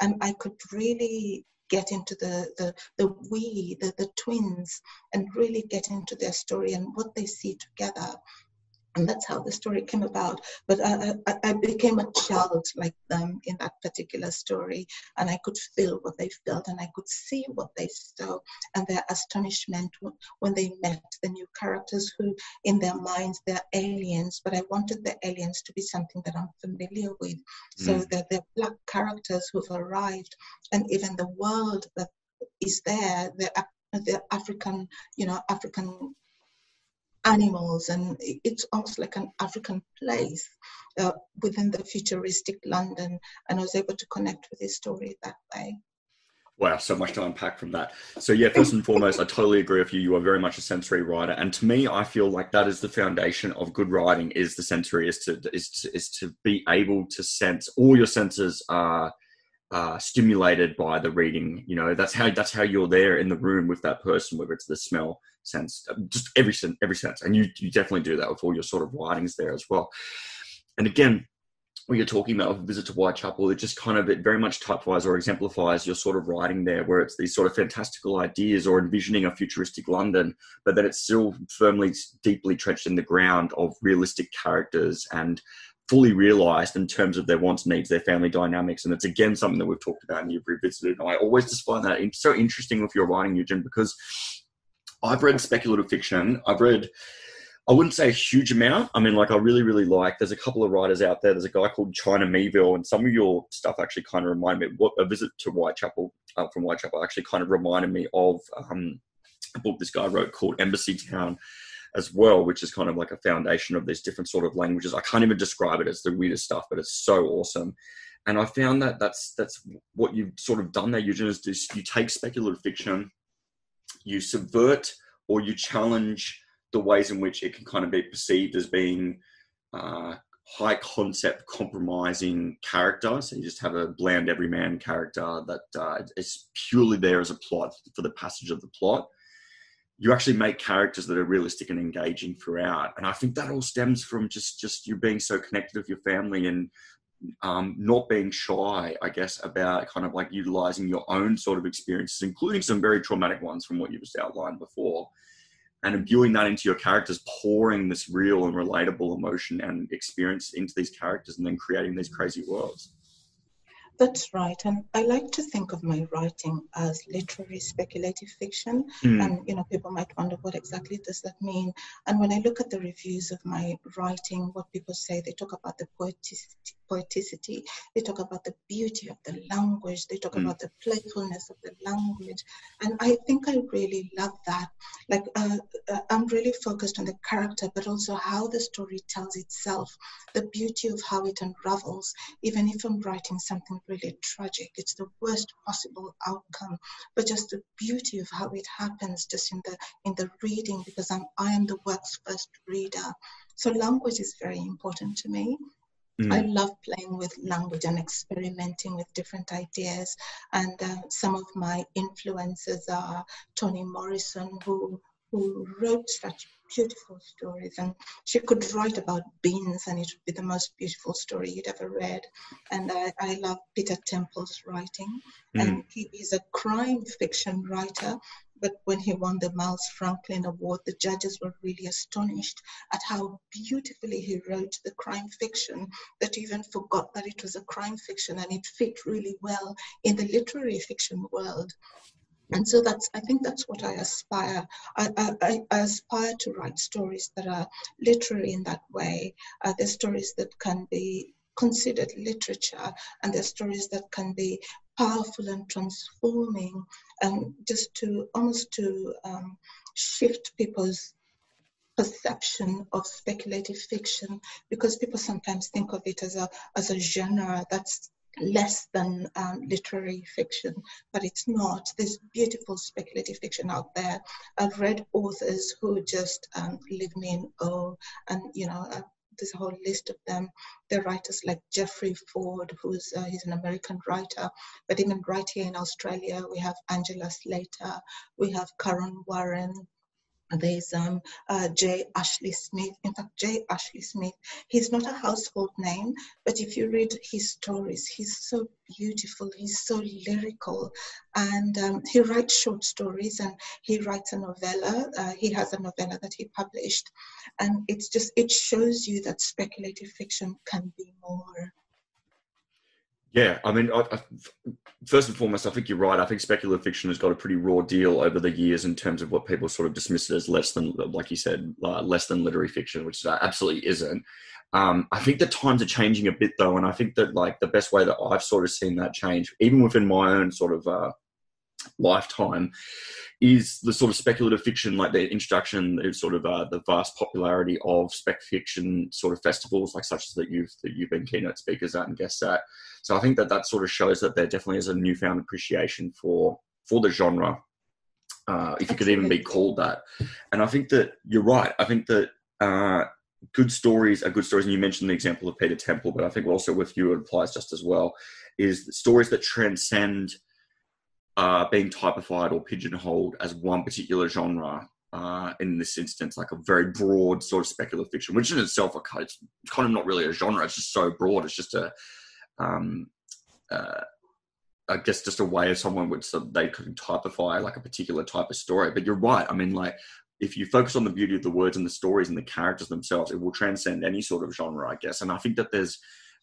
And I could really get into the the the we the, the twins and really get into their story and what they see together and that's how the story came about. But I, I, I, became a child like them in that particular story, and I could feel what they felt, and I could see what they saw, and their astonishment when they met the new characters who, in their minds, they're aliens. But I wanted the aliens to be something that I'm familiar with, so mm. that they're black characters who've arrived, and even the world that is there, the the African, you know, African animals and it's almost like an African place uh, within the futuristic London and I was able to connect with his story that way. Wow, so much to unpack from that. So yeah, first and foremost, I totally agree with you. You are very much a sensory writer, and to me, I feel like that is the foundation of good writing. Is the sensory is to is to, is to be able to sense all your senses are uh, stimulated by the reading. You know, that's how that's how you're there in the room with that person, whether it's the smell, sense, uh, just every sense, every sense. And you you definitely do that with all your sort of writings there as well. And again, when you're talking about a visit to Whitechapel, it just kind of it very much typifies or exemplifies your sort of writing there, where it's these sort of fantastical ideas or envisioning a futuristic London, but that it's still firmly, deeply trenched in the ground of realistic characters and fully realized in terms of their wants, needs, their family dynamics. And it's again something that we've talked about and you've revisited. And I always just find that so interesting with your writing, Eugen, because I've read speculative fiction. I've read, I wouldn't say a huge amount. I mean, like I really, really like. There's a couple of writers out there. There's a guy called China Miéville, and some of your stuff actually kind of reminded me. What a visit to Whitechapel uh, from Whitechapel actually kind of reminded me of um, a book this guy wrote called Embassytown as well, which is kind of like a foundation of these different sort of languages. I can't even describe it. It's the weirdest stuff, but it's so awesome. And I found that that's that's what you've sort of done there, Eugen, is just you take speculative fiction, you subvert or you challenge the ways in which it can kind of be perceived as being uh, high concept compromising character. So you just have a bland everyman character that uh, is purely there as a plot for the passage of the plot you actually make characters that are realistic and engaging throughout. And I think that all stems from just just you being so connected with your family and um, not being shy, I guess, about kind of like utilizing your own sort of experiences, including some very traumatic ones from what you just outlined before, and imbuing that into your characters, pouring this real and relatable emotion and experience into these characters, and then creating these crazy worlds. That's right. And I like to think of my writing as literary speculative fiction. Mm. And, you know, people might wonder what exactly does that mean? And when I look at the reviews of my writing, what people say, they talk about the poeticity, poeticity. They talk about the beauty of the language. They talk mm. about the playfulness of the language. And I think I really love that. Like, uh, uh, I'm really focused on the character, but also how the story tells itself, the beauty of how it unravels. Even if I'm writing something really tragic, it's the worst possible outcome, but just the beauty of how it happens just in the in the reading, because I'm I am the work's first reader. So language is very important to me. Mm. I love playing with language and experimenting with different ideas. And uh, some of my influences are Toni Morrison, who who wrote such beautiful stories. And she could write about beans, and it would be the most beautiful story you'd ever read. And I, I love Peter Temple's writing. Mm. And he is a crime fiction writer, but when he won the Miles Franklin Award, the judges were really astonished at how beautifully he wrote the crime fiction that even forgot that it was a crime fiction and it fit really well in the literary fiction world. And so that's, I think that's what I aspire. I, I, I aspire to write stories that are literary in that way. Uh, they're stories that can be considered literature and they're stories that can be powerful and transforming and just to almost to um, shift people's perception of speculative fiction because people sometimes think of it as a as a genre that's less than um, literary fiction, but it's not. There's beautiful speculative fiction out there. I've read authors who just um, leave me in awe, and you know, uh, there's a whole list of them. There are writers like Jeffrey Ford, who's uh, he's an American writer, but even right here in Australia, we have Angela Slatter, we have Kaaron Warren, there's um, uh, J. Ashley Smith. In fact, J. Ashley Smith, he's not a household name, but if you read his stories, he's so beautiful, he's so lyrical, and um, he writes short stories and he writes a novella. Uh, he has a novella that he published, and it's just, it shows you that speculative fiction can be more. Yeah, I mean, I, I, first and foremost, I think you're right. I think speculative fiction has got a pretty raw deal over the years in terms of what people sort of dismiss it as less than, like you said, uh, less than literary fiction, which absolutely isn't. Um, I think the times are changing a bit though, and I think that like the best way that I've sort of seen that change, even within my own sort of uh, lifetime, is the sort of speculative fiction, like the introduction, sort of uh, the vast popularity of spec fiction sort of festivals, like such as that you've that you've been keynote speakers at and guests at. So I think that that sort of shows that there definitely is a newfound appreciation for for the genre, uh, if it could even be called that. And I think that you're right. I think that. Uh, good stories are good stories, and you mentioned the example of Peter Temple, but I think also with you it applies just as well. Is stories that transcend uh, being typified or pigeonholed as one particular genre. Uh, in this instance, like a very broad sort of speculative fiction, which in itself it's kind of not really a genre. It's just so broad. It's just a, um, uh, I guess, just a way of someone would so they could typify like a particular type of story. But you're right. I mean, like if you focus on the beauty of the words and the stories and the characters themselves, it will transcend any sort of genre, I guess. And I think that there's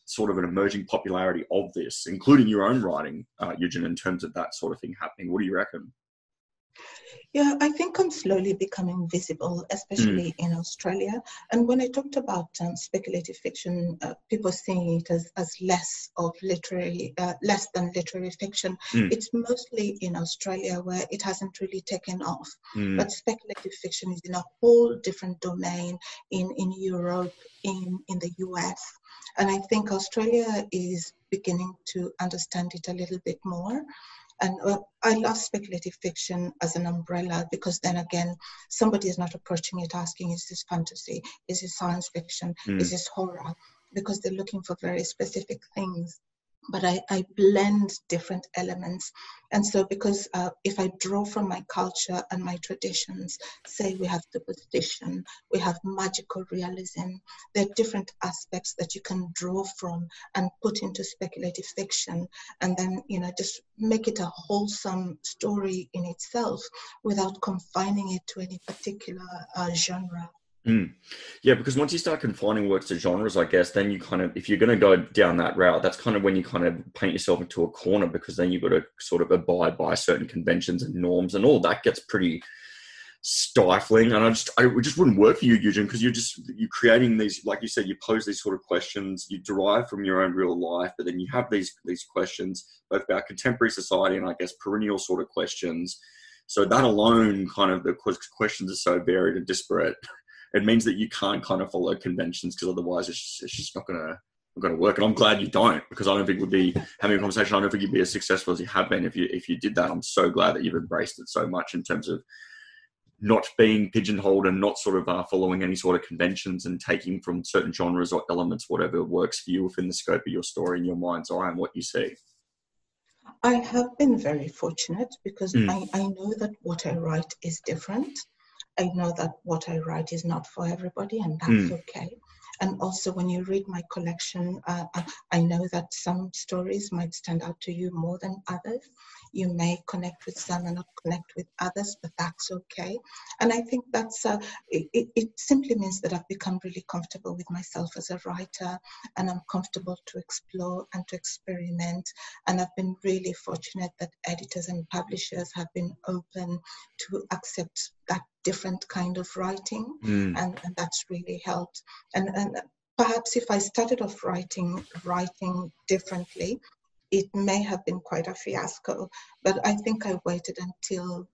sort of an emerging popularity of this, including your own writing, uh, Eugen, in terms of that sort of thing happening. What do you reckon? Yeah, I think I'm slowly becoming visible, especially mm. in Australia. And when I talked about um, speculative fiction, uh, people seeing it as, as less of literary, uh, less than literary fiction. Mm. It's mostly in Australia where it hasn't really taken off. Mm. But speculative fiction is in a whole different domain in, in Europe, in, in the US. And I think Australia is beginning to understand it a little bit more. And uh, I love speculative fiction as an umbrella because then again, somebody is not approaching it asking, is this fantasy? Is this science fiction? Mm. Is this horror? Because they're looking for very specific things but I, I, blend different elements. And so, because uh, if I draw from my culture and my traditions, say we have superstition, we have magical realism, there are different aspects that you can draw from and put into speculative fiction, and then, you know, just make it a wholesome story in itself without confining it to any particular uh, genre. Mm. Yeah, because once you start confining works to genres, I guess then you kind of, if you're going to go down that route, that's kind of when you kind of paint yourself into a corner because then you've got to sort of abide by certain conventions and norms, and all that gets pretty stifling. And I just, I it just wouldn't work for you, Eugen, because you're just you're creating these, like you said, you pose these sort of questions, you derive from your own real life, but then you have these these questions both about contemporary society and I guess perennial sort of questions. So that alone, kind of the questions are so varied and disparate (laughs) it means that you can't kind of follow conventions because otherwise it's just, it's just not going to going to work. And I'm glad you don't because I don't think we'd be having a conversation. I don't think you'd be as successful as you have been if you if you did that. I'm so glad that you've embraced it so much in terms of not being pigeonholed and not sort of uh, following any sort of conventions and taking from certain genres or elements whatever works for you within the scope of your story and your mind's eye and what you see. I have been very fortunate because mm. I, I know that what I write is different. I know that what I write is not for everybody, and that's mm. okay. And also, when you read my collection, uh, uh, I know that some stories might stand out to you more than others. You may connect with some and not connect with others, but that's okay. And I think that's uh, it, it simply means that I've become really comfortable with myself as a writer, and I'm comfortable to explore and to experiment. And I've been really fortunate that editors and publishers have been open to accept that different kind of writing, mm. and, and that's really helped. And, and perhaps if I started off writing writing differently, it may have been quite a fiasco. But I think I waited until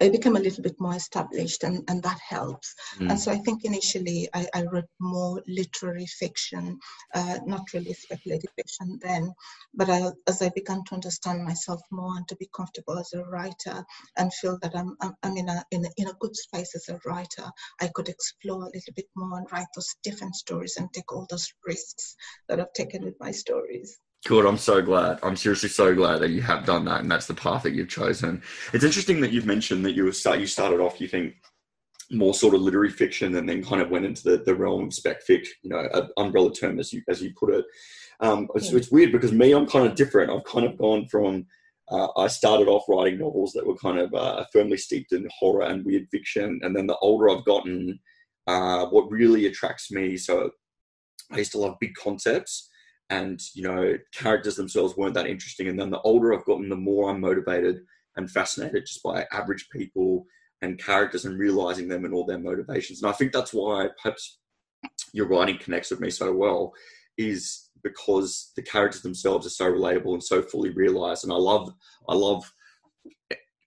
I became a little bit more established, and, and that helps. Mm. And so I think initially I, I wrote more literary fiction, uh, not really speculative fiction then. But I, as I began to understand myself more and to be comfortable as a writer and feel that I'm, I'm, I'm in, a, in, a, in a good space as a writer, I could explore a little bit more and write those different stories and take all those risks that I've taken with my stories. Good. I'm so glad. I'm seriously so glad that you have done that, and that's the path that you've chosen. It's interesting that you've mentioned that you start. You started off. You think more sort of literary fiction and then kind of went into the, the realm of spec fic, you know, an umbrella term as you as you put it. Um, it's, Yeah. it's weird because me, I'm kind of different. I've kind of gone from uh, I started off writing novels that were kind of uh, firmly steeped in horror and weird fiction, and then the older I've gotten, uh, what really attracts me. So I used to love big concepts, and you know, characters themselves weren't that interesting. And then the older I've gotten, the more I'm motivated and fascinated just by average people and characters and realizing them and all their motivations. And I think that's why perhaps your writing connects with me so well, is because the characters themselves are so relatable and so fully realized. And I love, I love,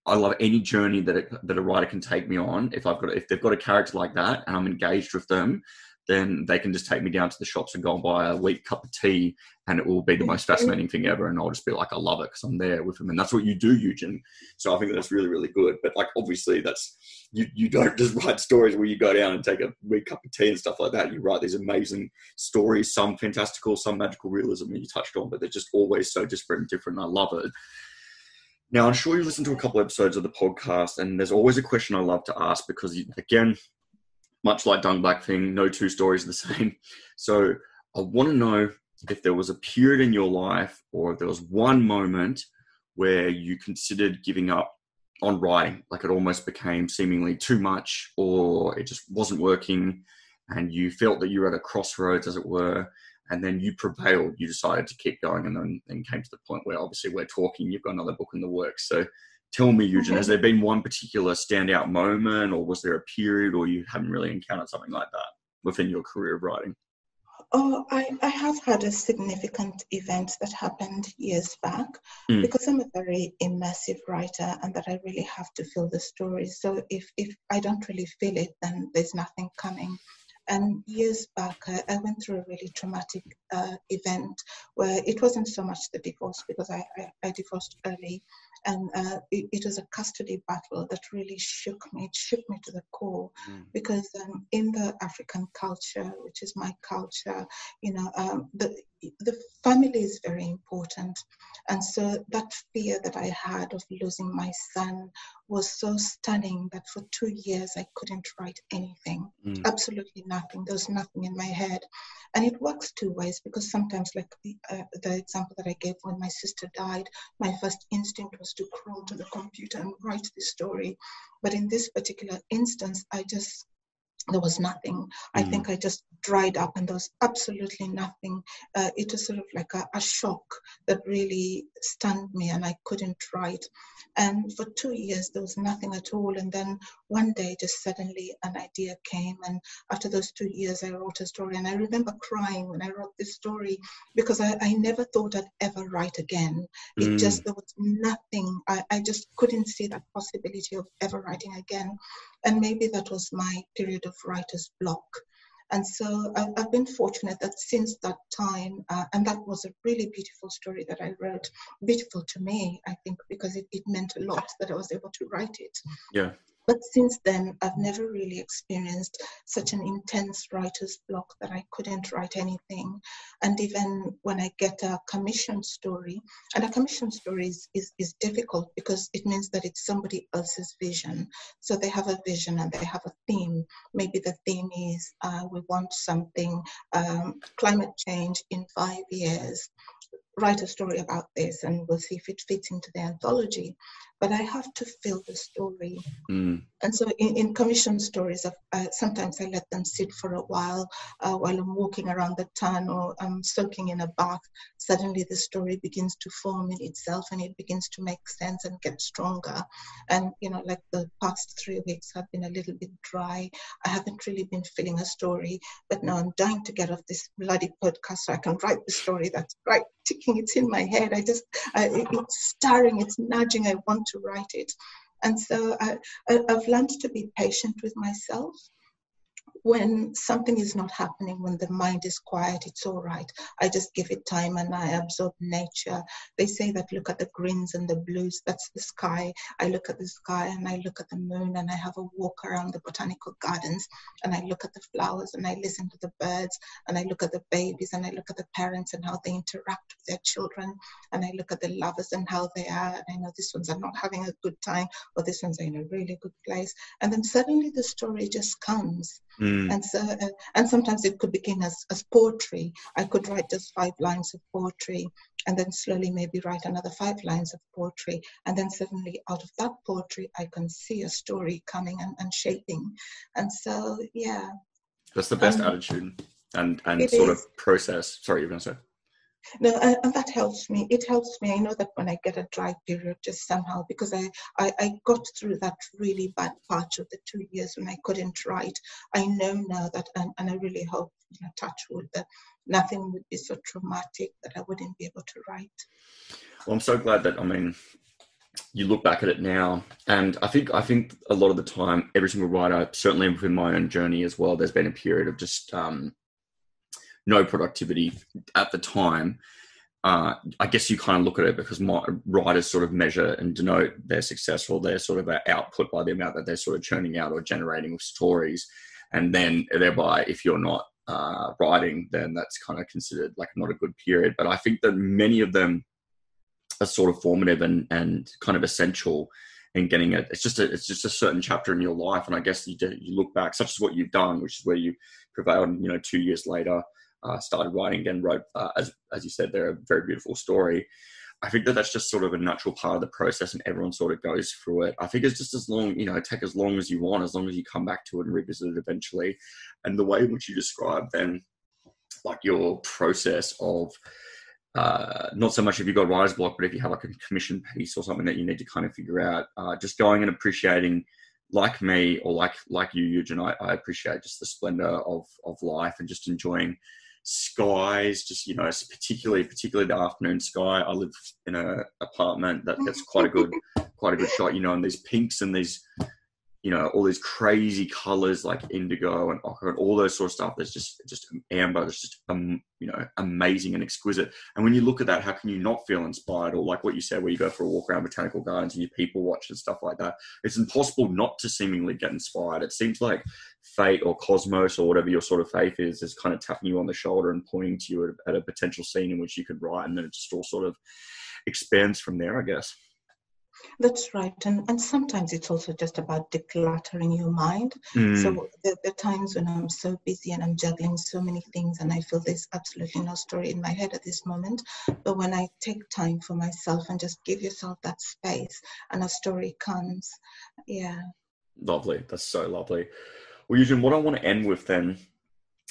I love any journey that it, that a writer can take me on. If I've got, if they've got a character like that and I'm engaged with them, then they can just take me down to the shops and go and buy a weak cup of tea, and it will be the most (laughs) fascinating thing ever. And I'll just be like, I love it because I'm there with them, and that's what you do, Eugen. So I think that's really, really good. But like, obviously, that's you. You don't (laughs) just write stories where you go down and take a weak cup of tea and stuff like that. You write these amazing stories, some fantastical, some magical realism that you touched on, but they're just always so disparate and different. And I love it. Now, I'm sure you listened to a couple episodes of the podcast, and there's always a question I love to ask because, again, much like Danged Black thing, no two stories are the (laughs) same. So I want to know if there was a period in your life or if there was one moment where you considered giving up on writing, like it almost became seemingly too much or it just wasn't working and you felt that you were at a crossroads, as it were, and then you prevailed, you decided to keep going and then, then came to the point where obviously we're talking, you've got another book in the works. So tell me, Eugen, Okay. has there been one particular standout moment or was there a period or you haven't really encountered something like that within your career of writing? Oh, I, I have had a significant event that happened years back Mm. because I'm a very immersive writer and that I really have to feel the story. So if, if I don't really feel it, then there's nothing coming. And years back, I, I went through a really traumatic uh, event where it wasn't so much the divorce because I, I, I divorced early. And uh, it, it was a custody battle that really shook me. It shook me to the core Mm. because um, in the African culture, which is my culture, you know, um, the the family is very important, and so that fear that I had of losing my son was so stunning that for two years I couldn't write anything, Mm. absolutely nothing. There was nothing in my head, and it works two ways because sometimes, like the, uh, the example that I gave when my sister died, my first instinct was to crawl to the computer and write the story. But in this particular instance, I just, there was nothing. I Mm. think I just dried up and there was absolutely nothing. Uh, it was sort of like a, a shock that really stunned me and I couldn't write. And for two years, there was nothing at all. And then one day, just suddenly an idea came. And after those two years, I wrote a story. And I remember crying when I wrote this story because I, I never thought I'd ever write again. It Mm. just, there was nothing. I, I just couldn't see that possibility of ever writing again. And maybe that was my period of writer's block. And so I've, I've been fortunate that since that time, uh, and that was a really beautiful story that I wrote, beautiful to me, I think, because it, it meant a lot that I was able to write it. Yeah. But since then, I've never really experienced such an intense writer's block that I couldn't write anything. And even when I get a commission story, and a commission story is, is, is difficult because it means that it's somebody else's vision. So they have a vision and they have a theme. Maybe the theme is uh, we want something, um, climate change in five years. Write a story about this and we'll see if it fits into the anthology. But I have to fill the story. Mm. And so in, in commission stories, uh, sometimes I let them sit for a while uh, while I'm walking around the town or I'm soaking in a bath. Suddenly the story begins to form in itself and it begins to make sense and get stronger. And, you know, like the past three weeks have been a little bit dry. I haven't really been filling a story, but now I'm dying to get off this bloody podcast so I can write the story that's right ticking. It's in my head. I just, I, it- it's stirring, it's nudging. I want to write it. And so I, I've learned to be patient with myself. When something is not happening, when the mind is quiet, it's all right. I just give it time and I absorb nature. They say that look at the greens and the blues, that's the sky. I look at the sky and I look at the moon and I have a walk around the botanical gardens and I look at the flowers and I listen to the birds and I look at the babies and I look at the parents and how they interact with their children and I look at the lovers and how they are. And I know this ones are not having a good time or this one's are in a really good place. And then suddenly the story just comes. Mm. And so, uh, and sometimes it could begin as, as poetry. I could write just five lines of poetry and then slowly maybe write another five lines of poetry. And then suddenly out of that poetry, I can see a story coming and, and shaping. And so, yeah. That's the best um, attitude and, and sort is. of process. Sorry, you're to say. No, and, and, that helps me. It helps me. I know that when I get a dry period, just somehow, because I, I, I got through that really bad part of the two years when I couldn't write. I know now that, and, and I really hope, you know, touch wood, that nothing would be so traumatic that I wouldn't be able to write. Well, I'm so glad that, I mean, you look back at it now, and I think I think a lot of the time, every single writer, certainly within my own journey as well, there's been a period of just um, no productivity at the time. Uh, I guess you kind of look at it because my writers sort of measure and denote their success or their sort of output by the amount that they're sort of churning out or generating stories. And then thereby, if you're not uh, writing, then that's kind of considered like not a good period. But I think that many of them are sort of formative and, and kind of essential in getting it. It's just a, it's just a certain chapter in your life. And I guess you, you look back, such as what you've done, which is where you prevailed, you know, two years later uh, started writing then wrote, uh, as, as you said, they're a very beautiful story. I think that that's just sort of a natural part of the process and everyone sort of goes through it. I think it's just as long, you know, take as long as you want, as long as you come back to it and revisit it eventually. And the way in which you describe then, like your process of, uh, not so much if you've got writer's block, but if you have like a commission piece or something that you need to kind of figure out, uh, just going and appreciating like me or like like you, Eugen, I, I appreciate just the splendor of of life and just enjoying skies, just you know, particularly particularly the afternoon sky. I live in a apartment that gets quite a good (laughs) quite a good shot, you know, and these pinks and these you know all these crazy colors like indigo and ochre and all those sort of stuff there's just just amber that's just um, you know amazing and exquisite. And when you look at that how can you not feel inspired? Or like what you said where you go for a walk around botanical gardens and you people watch and stuff like that it's impossible not to seemingly get inspired. It seems like fate or cosmos or whatever your sort of faith is is kind of tapping you on the shoulder and pointing to you at, at a potential scene in which you could write and then it just all sort of expands from there i guess that's right. And, and sometimes it's also just about decluttering your mind. Mm. So there, there, are times when I'm so busy and I'm juggling so many things and I feel there's absolutely no story in my head at this moment. But when I take time for myself and just give yourself that space and a story comes, yeah. Lovely. That's so lovely. Well, Eugen, what I want to end with then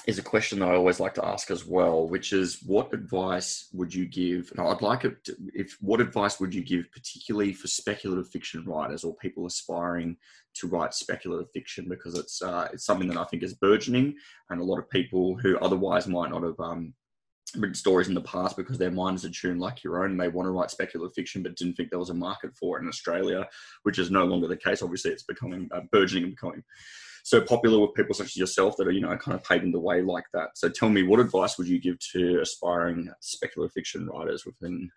is a question that I always like to ask as well, which is what advice would you give? And I'd like it to, if what advice would you give, particularly for speculative fiction writers or people aspiring to write speculative fiction, because it's uh, it's something that I think is burgeoning, and a lot of people who otherwise might not have um, written stories in the past because their mind is attuned like your own they want to write speculative fiction but didn't think there was a market for it in Australia, which is no longer the case. Obviously, it's becoming uh, burgeoning and becoming so popular with people such as yourself that are, you know, kind of paving the way like that. So tell me, what advice would you give to aspiring speculative fiction writers within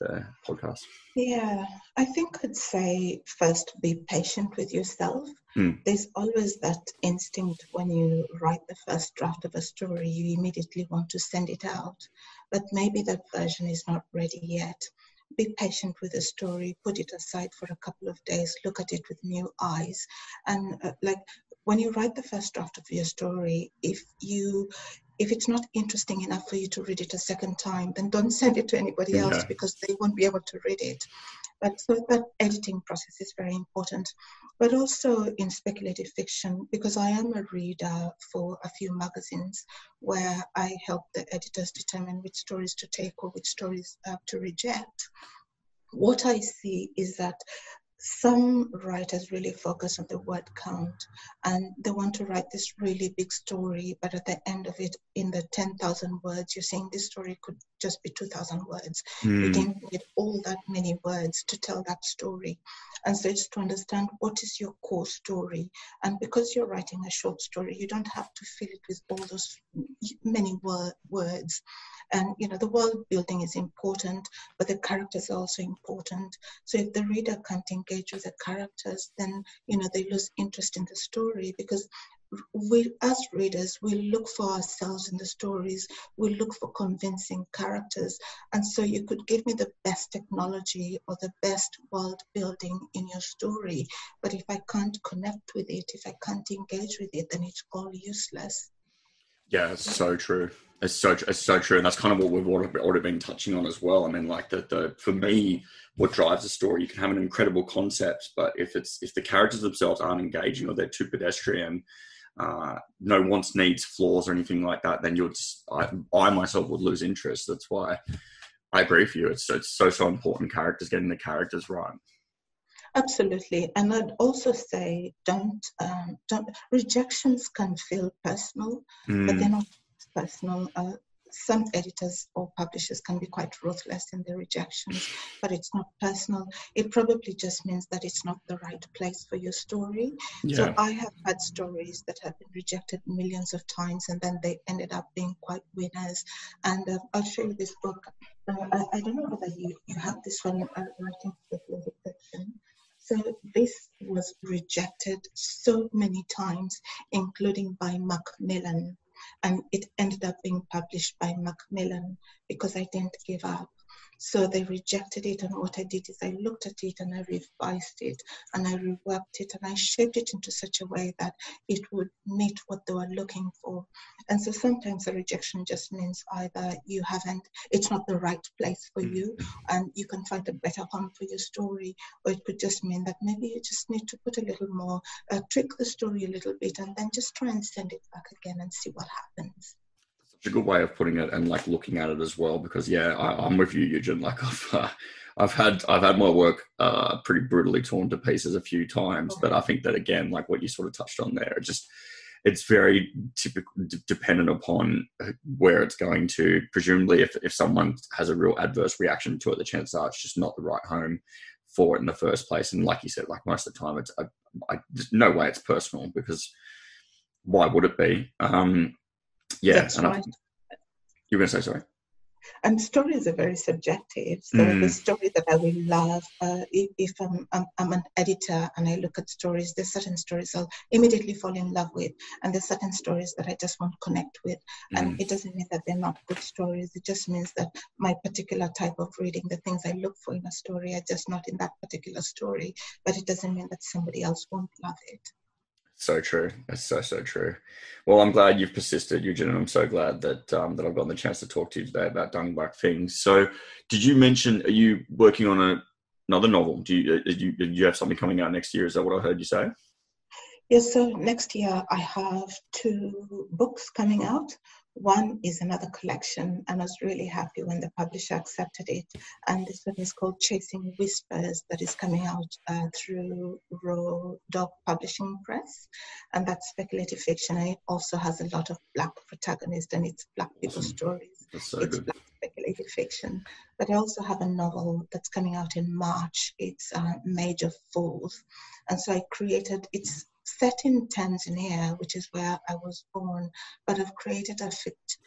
the podcast? Yeah, I think I'd say first be patient with yourself. Mm. There's always that instinct when you write the first draft of a story, you immediately want to send it out, but maybe that version is not ready yet be patient with the story, put it aside for a couple of days, look at it with new eyes. And uh, like when you write the first draft of your story, if you if it's not interesting enough for you to read it a second time, then don't send it to anybody yeah. else because they won't be able to read it. But so that editing process is very important. But also in speculative fiction, because I am a reader for a few magazines where I help the editors determine which stories to take or which stories uh, to reject. What I see is that some writers really focus on the word count and they want to write this really big story, but at the end of it, in the 10,000 words, you're saying this story could just be 2,000 words. Mm. You didn't need all that many words to tell that story. And so it's to understand what is your core story. And because you're writing a short story, you don't have to fill it with all those many wor- words. And you know, the world building is important, but the characters are also important. So if the reader can't engage with the characters, then you know they lose interest in the story because we as readers we look for ourselves in the stories. We look for convincing characters. And so you could give me the best technology or the best world building in your story. But if i can't connect with it if i can't engage with it then it's all useless. Yeah it's so true. It's so it's so true. And that's kind of what we've already, been touching on as well. I mean like the, the for me what drives a story you can have an incredible concept but if it's if the characters themselves aren't engaging or they're too pedestrian uh, no wants, needs, flaws, or anything like that, then you'll just, I, I myself would lose interest. That's why I agree with you. It's, it's so, so important characters, getting the characters right. Absolutely, and I'd also say don't um, don't rejections can feel personal, mm. but they're not personal. Uh, some editors or publishers can be quite ruthless in their rejections, but it's not personal. It probably just means that it's not the right place for your story. Yeah. So I have had stories that have been rejected millions of times, and then they ended up being quite winners. And uh, I'll show you this book. Uh, I, I, don't know whether you, you have this one uh, writing speculative fiction. So this was rejected so many times, including by Macmillan and it ended up being published by Macmillan because I didn't give up. So they rejected it, and what I did is I looked at it and I revised it and I reworked it and I shaped it into such a way that it would meet what they were looking for. And so sometimes a rejection just means either you haven't, it's not the right place for you, mm. and you can find a better home for your story, or it could just mean that maybe you just need to put a little more, uh, tweak the story a little bit, and then just try and send it back again and see what happens a good way of putting it and like looking at it as well because yeah I, am with you Eugen. Like I've uh, I've had I've had my work uh, pretty brutally torn to pieces a few times but I think that again like what you sort of touched on there just it's very typical d- dependent upon uh, where it's going to. Presumably if, if someone has a real adverse reaction to it the chances are it's just not the right home for it in the first place and like you said like most of the time it's I, I, no way it's personal because why would it be? Um yeah, That's and right. I, you were going to say sorry. And stories are very subjective. So mm. the story that I will love, uh, if, if I'm, I'm, I'm, an editor and I look at stories, there's certain stories I'll immediately fall in love with, and there's certain stories that I just won't connect with. Mm. And it doesn't mean that they're not good stories. It just means that my particular type of reading, the things I look for in a story, are just not in that particular story. But it doesn't mean that somebody else won't love it. So true. That's so so true. Well, I'm glad you've persisted, Eugen, and I'm so glad that um, that I've gotten the chance to talk to you today about Danged Black Things. So, did you mention are you working on a, another novel? Do you, uh, do you do you have something coming out next year? Is that what I heard you say? Yes. So next year I have two books coming out. One is another collection, and I was really happy when the publisher accepted it. And this one is called Chasing Whispers, that is coming out uh, through Raw Dog Publishing Press. And that's speculative fiction, and it also has a lot of Black protagonists, and it's Black people awesome. stories. So it's good. Black speculative fiction. But I also have a novel that's coming out in March. It's uh, Mage of Fools. And so I created, it's set in Tanzania, which is where I was born, but I've created a fict-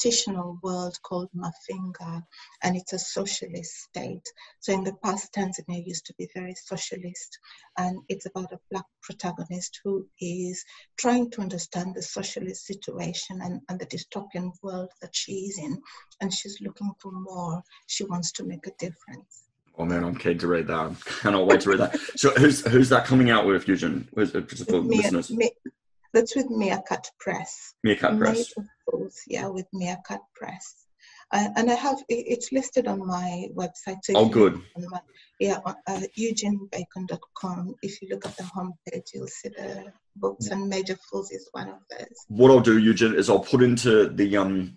fictional world called Mafinga, and it's a socialist state. So in the past, Tanzania used to be very socialist, and it's about a black protagonist who is trying to understand the socialist situation and, and the dystopian world that she's in, and she's looking for more. She wants to make a difference. Oh man, I'm keen to read that. I (laughs) cannot wait to read that. So who's who's that coming out with, Eugen? Who's it for listeners? That's with Meerkat Press. Meerkat Press. Fools, yeah, with Meerkat Press. Uh, and I have it's listed on my website. So oh, good. My, yeah, uh, eugenbacon.com. If you look at the homepage, you'll see the books, and Mage of Fools is one of those. What I'll do, Eugen, is I'll put into the um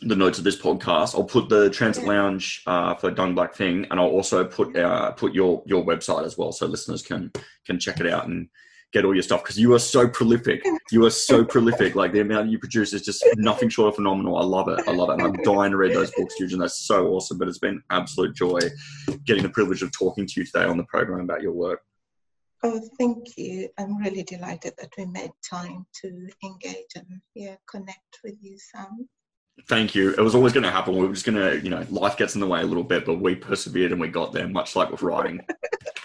the notes of this podcast. I'll put the Transit Lounge uh, for Danged Black Thing, and I'll also put uh, put your your website as well, so listeners can can check it out and get all your stuff because you are so prolific. You are so prolific. Like the amount you produce is just nothing short of phenomenal. I love it. I love it. And I'm dying to read those books, Eugen. That's so awesome. But it's been absolute joy getting the privilege of talking to you today on the program about your work. Oh, thank you. I'm really delighted that we made time to engage and yeah, connect with you, Sam. Thank you. It was always going to happen. We were just going to, you know, life gets in the way a little bit, but we persevered and we got there, much like with writing.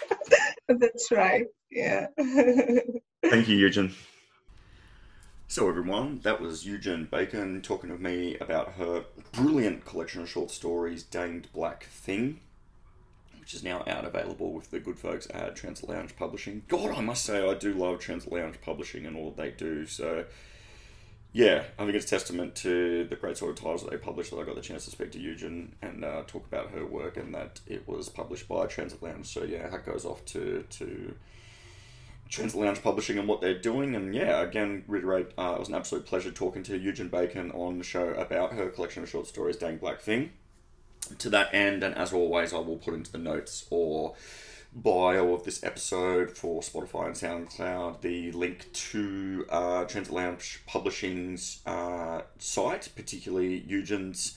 (laughs) That's right. Yeah. (laughs) Thank you, Eugen. So, everyone, that was Eugen Bacon talking to me about her brilliant collection of short stories, Danged Black Thing, which is now out available with the good folks at Transit Lounge Publishing. God, I must say, I do love Transit Lounge Publishing and all they do. So, yeah, I think it's testament to the great sort of titles that they publish that I got the chance to speak to Eugen and uh, talk about her work and that it was published by Transit Lounge. So yeah, that goes off to to Transit Lounge Publishing and what they're doing. And yeah, again, reiterate, uh, it was an absolute pleasure talking to Eugen Bacon on the show about her collection of short stories, Danged Black Thing. To that end, and as always, I will put into the notes or bio of this episode for Spotify and SoundCloud the link to uh, Transit Lounge Publishing's uh, site, particularly Eugen's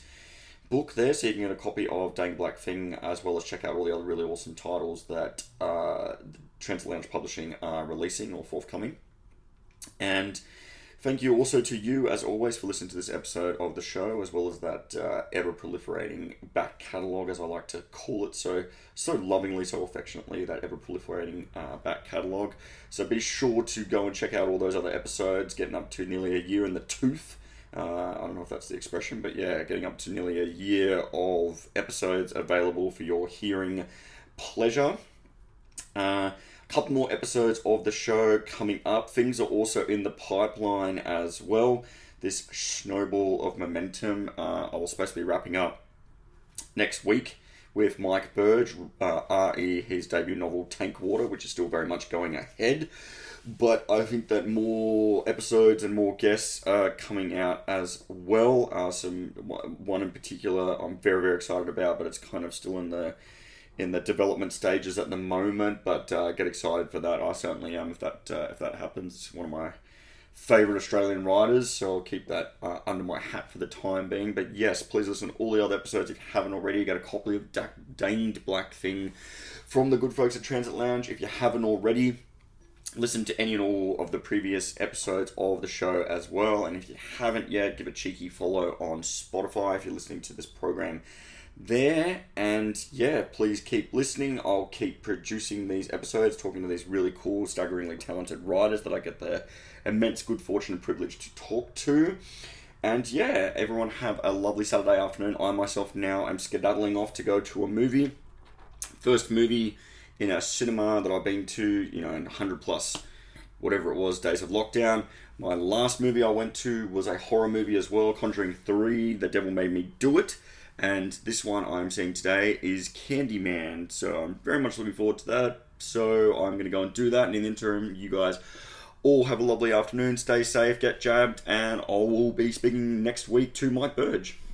book there, so you can get a copy of Danged Black Thing as well as check out all the other really awesome titles that uh, Transit Lounge Publishing are releasing or forthcoming. And Thank you also to you, as always, for listening to this episode of the show, as well as that uh, ever proliferating back catalogue, as I like to call it so so lovingly, so affectionately, that ever proliferating uh, back catalogue. So be sure to go and check out all those other episodes, getting up to nearly a year in the tooth. Uh, I don't know if that's the expression, but yeah, getting up to nearly a year of episodes available for your hearing pleasure. Uh, couple more episodes of the show coming up. Things are also in the pipeline as well. This snowball of momentum, uh, I was supposed to be wrapping up next week with Mike Burge, uh, RE, his debut novel Tank Water, which is still very much going ahead. But I think that more episodes and more guests are coming out as well. Uh, some one in particular I'm very very excited about, but it's kind of still in the in the development stages at the moment, but uh, get excited for that. I certainly am if that uh, if that happens. One of my favorite Australian writers, so I'll keep that uh, under my hat for the time being. But yes, please listen to all the other episodes if you haven't already. Get a copy of da- Danged Black Thing from the good folks at Transit Lounge. If you haven't already, listen to any and all of the previous episodes of the show as well. And if you haven't yet, give a cheeky follow on Spotify if you're listening to this program there. And yeah, please keep listening. I'll keep producing these episodes, talking to these really cool, staggeringly talented writers that I get the immense good fortune and privilege to talk to. And yeah, everyone have a lovely Saturday afternoon. I myself now am skedaddling off to go to a movie. First movie in a cinema that I've been to, you know, in 100 plus whatever it was days of lockdown. My last movie I went to was a horror movie as well, Conjuring 3, The Devil Made Me Do It. And this one I'm seeing today is Candyman. So I'm very much looking forward to that. So I'm going to go and do that. And in the interim, you guys all have a lovely afternoon. Stay safe, get jabbed, and I will be speaking next week to Mike Burge.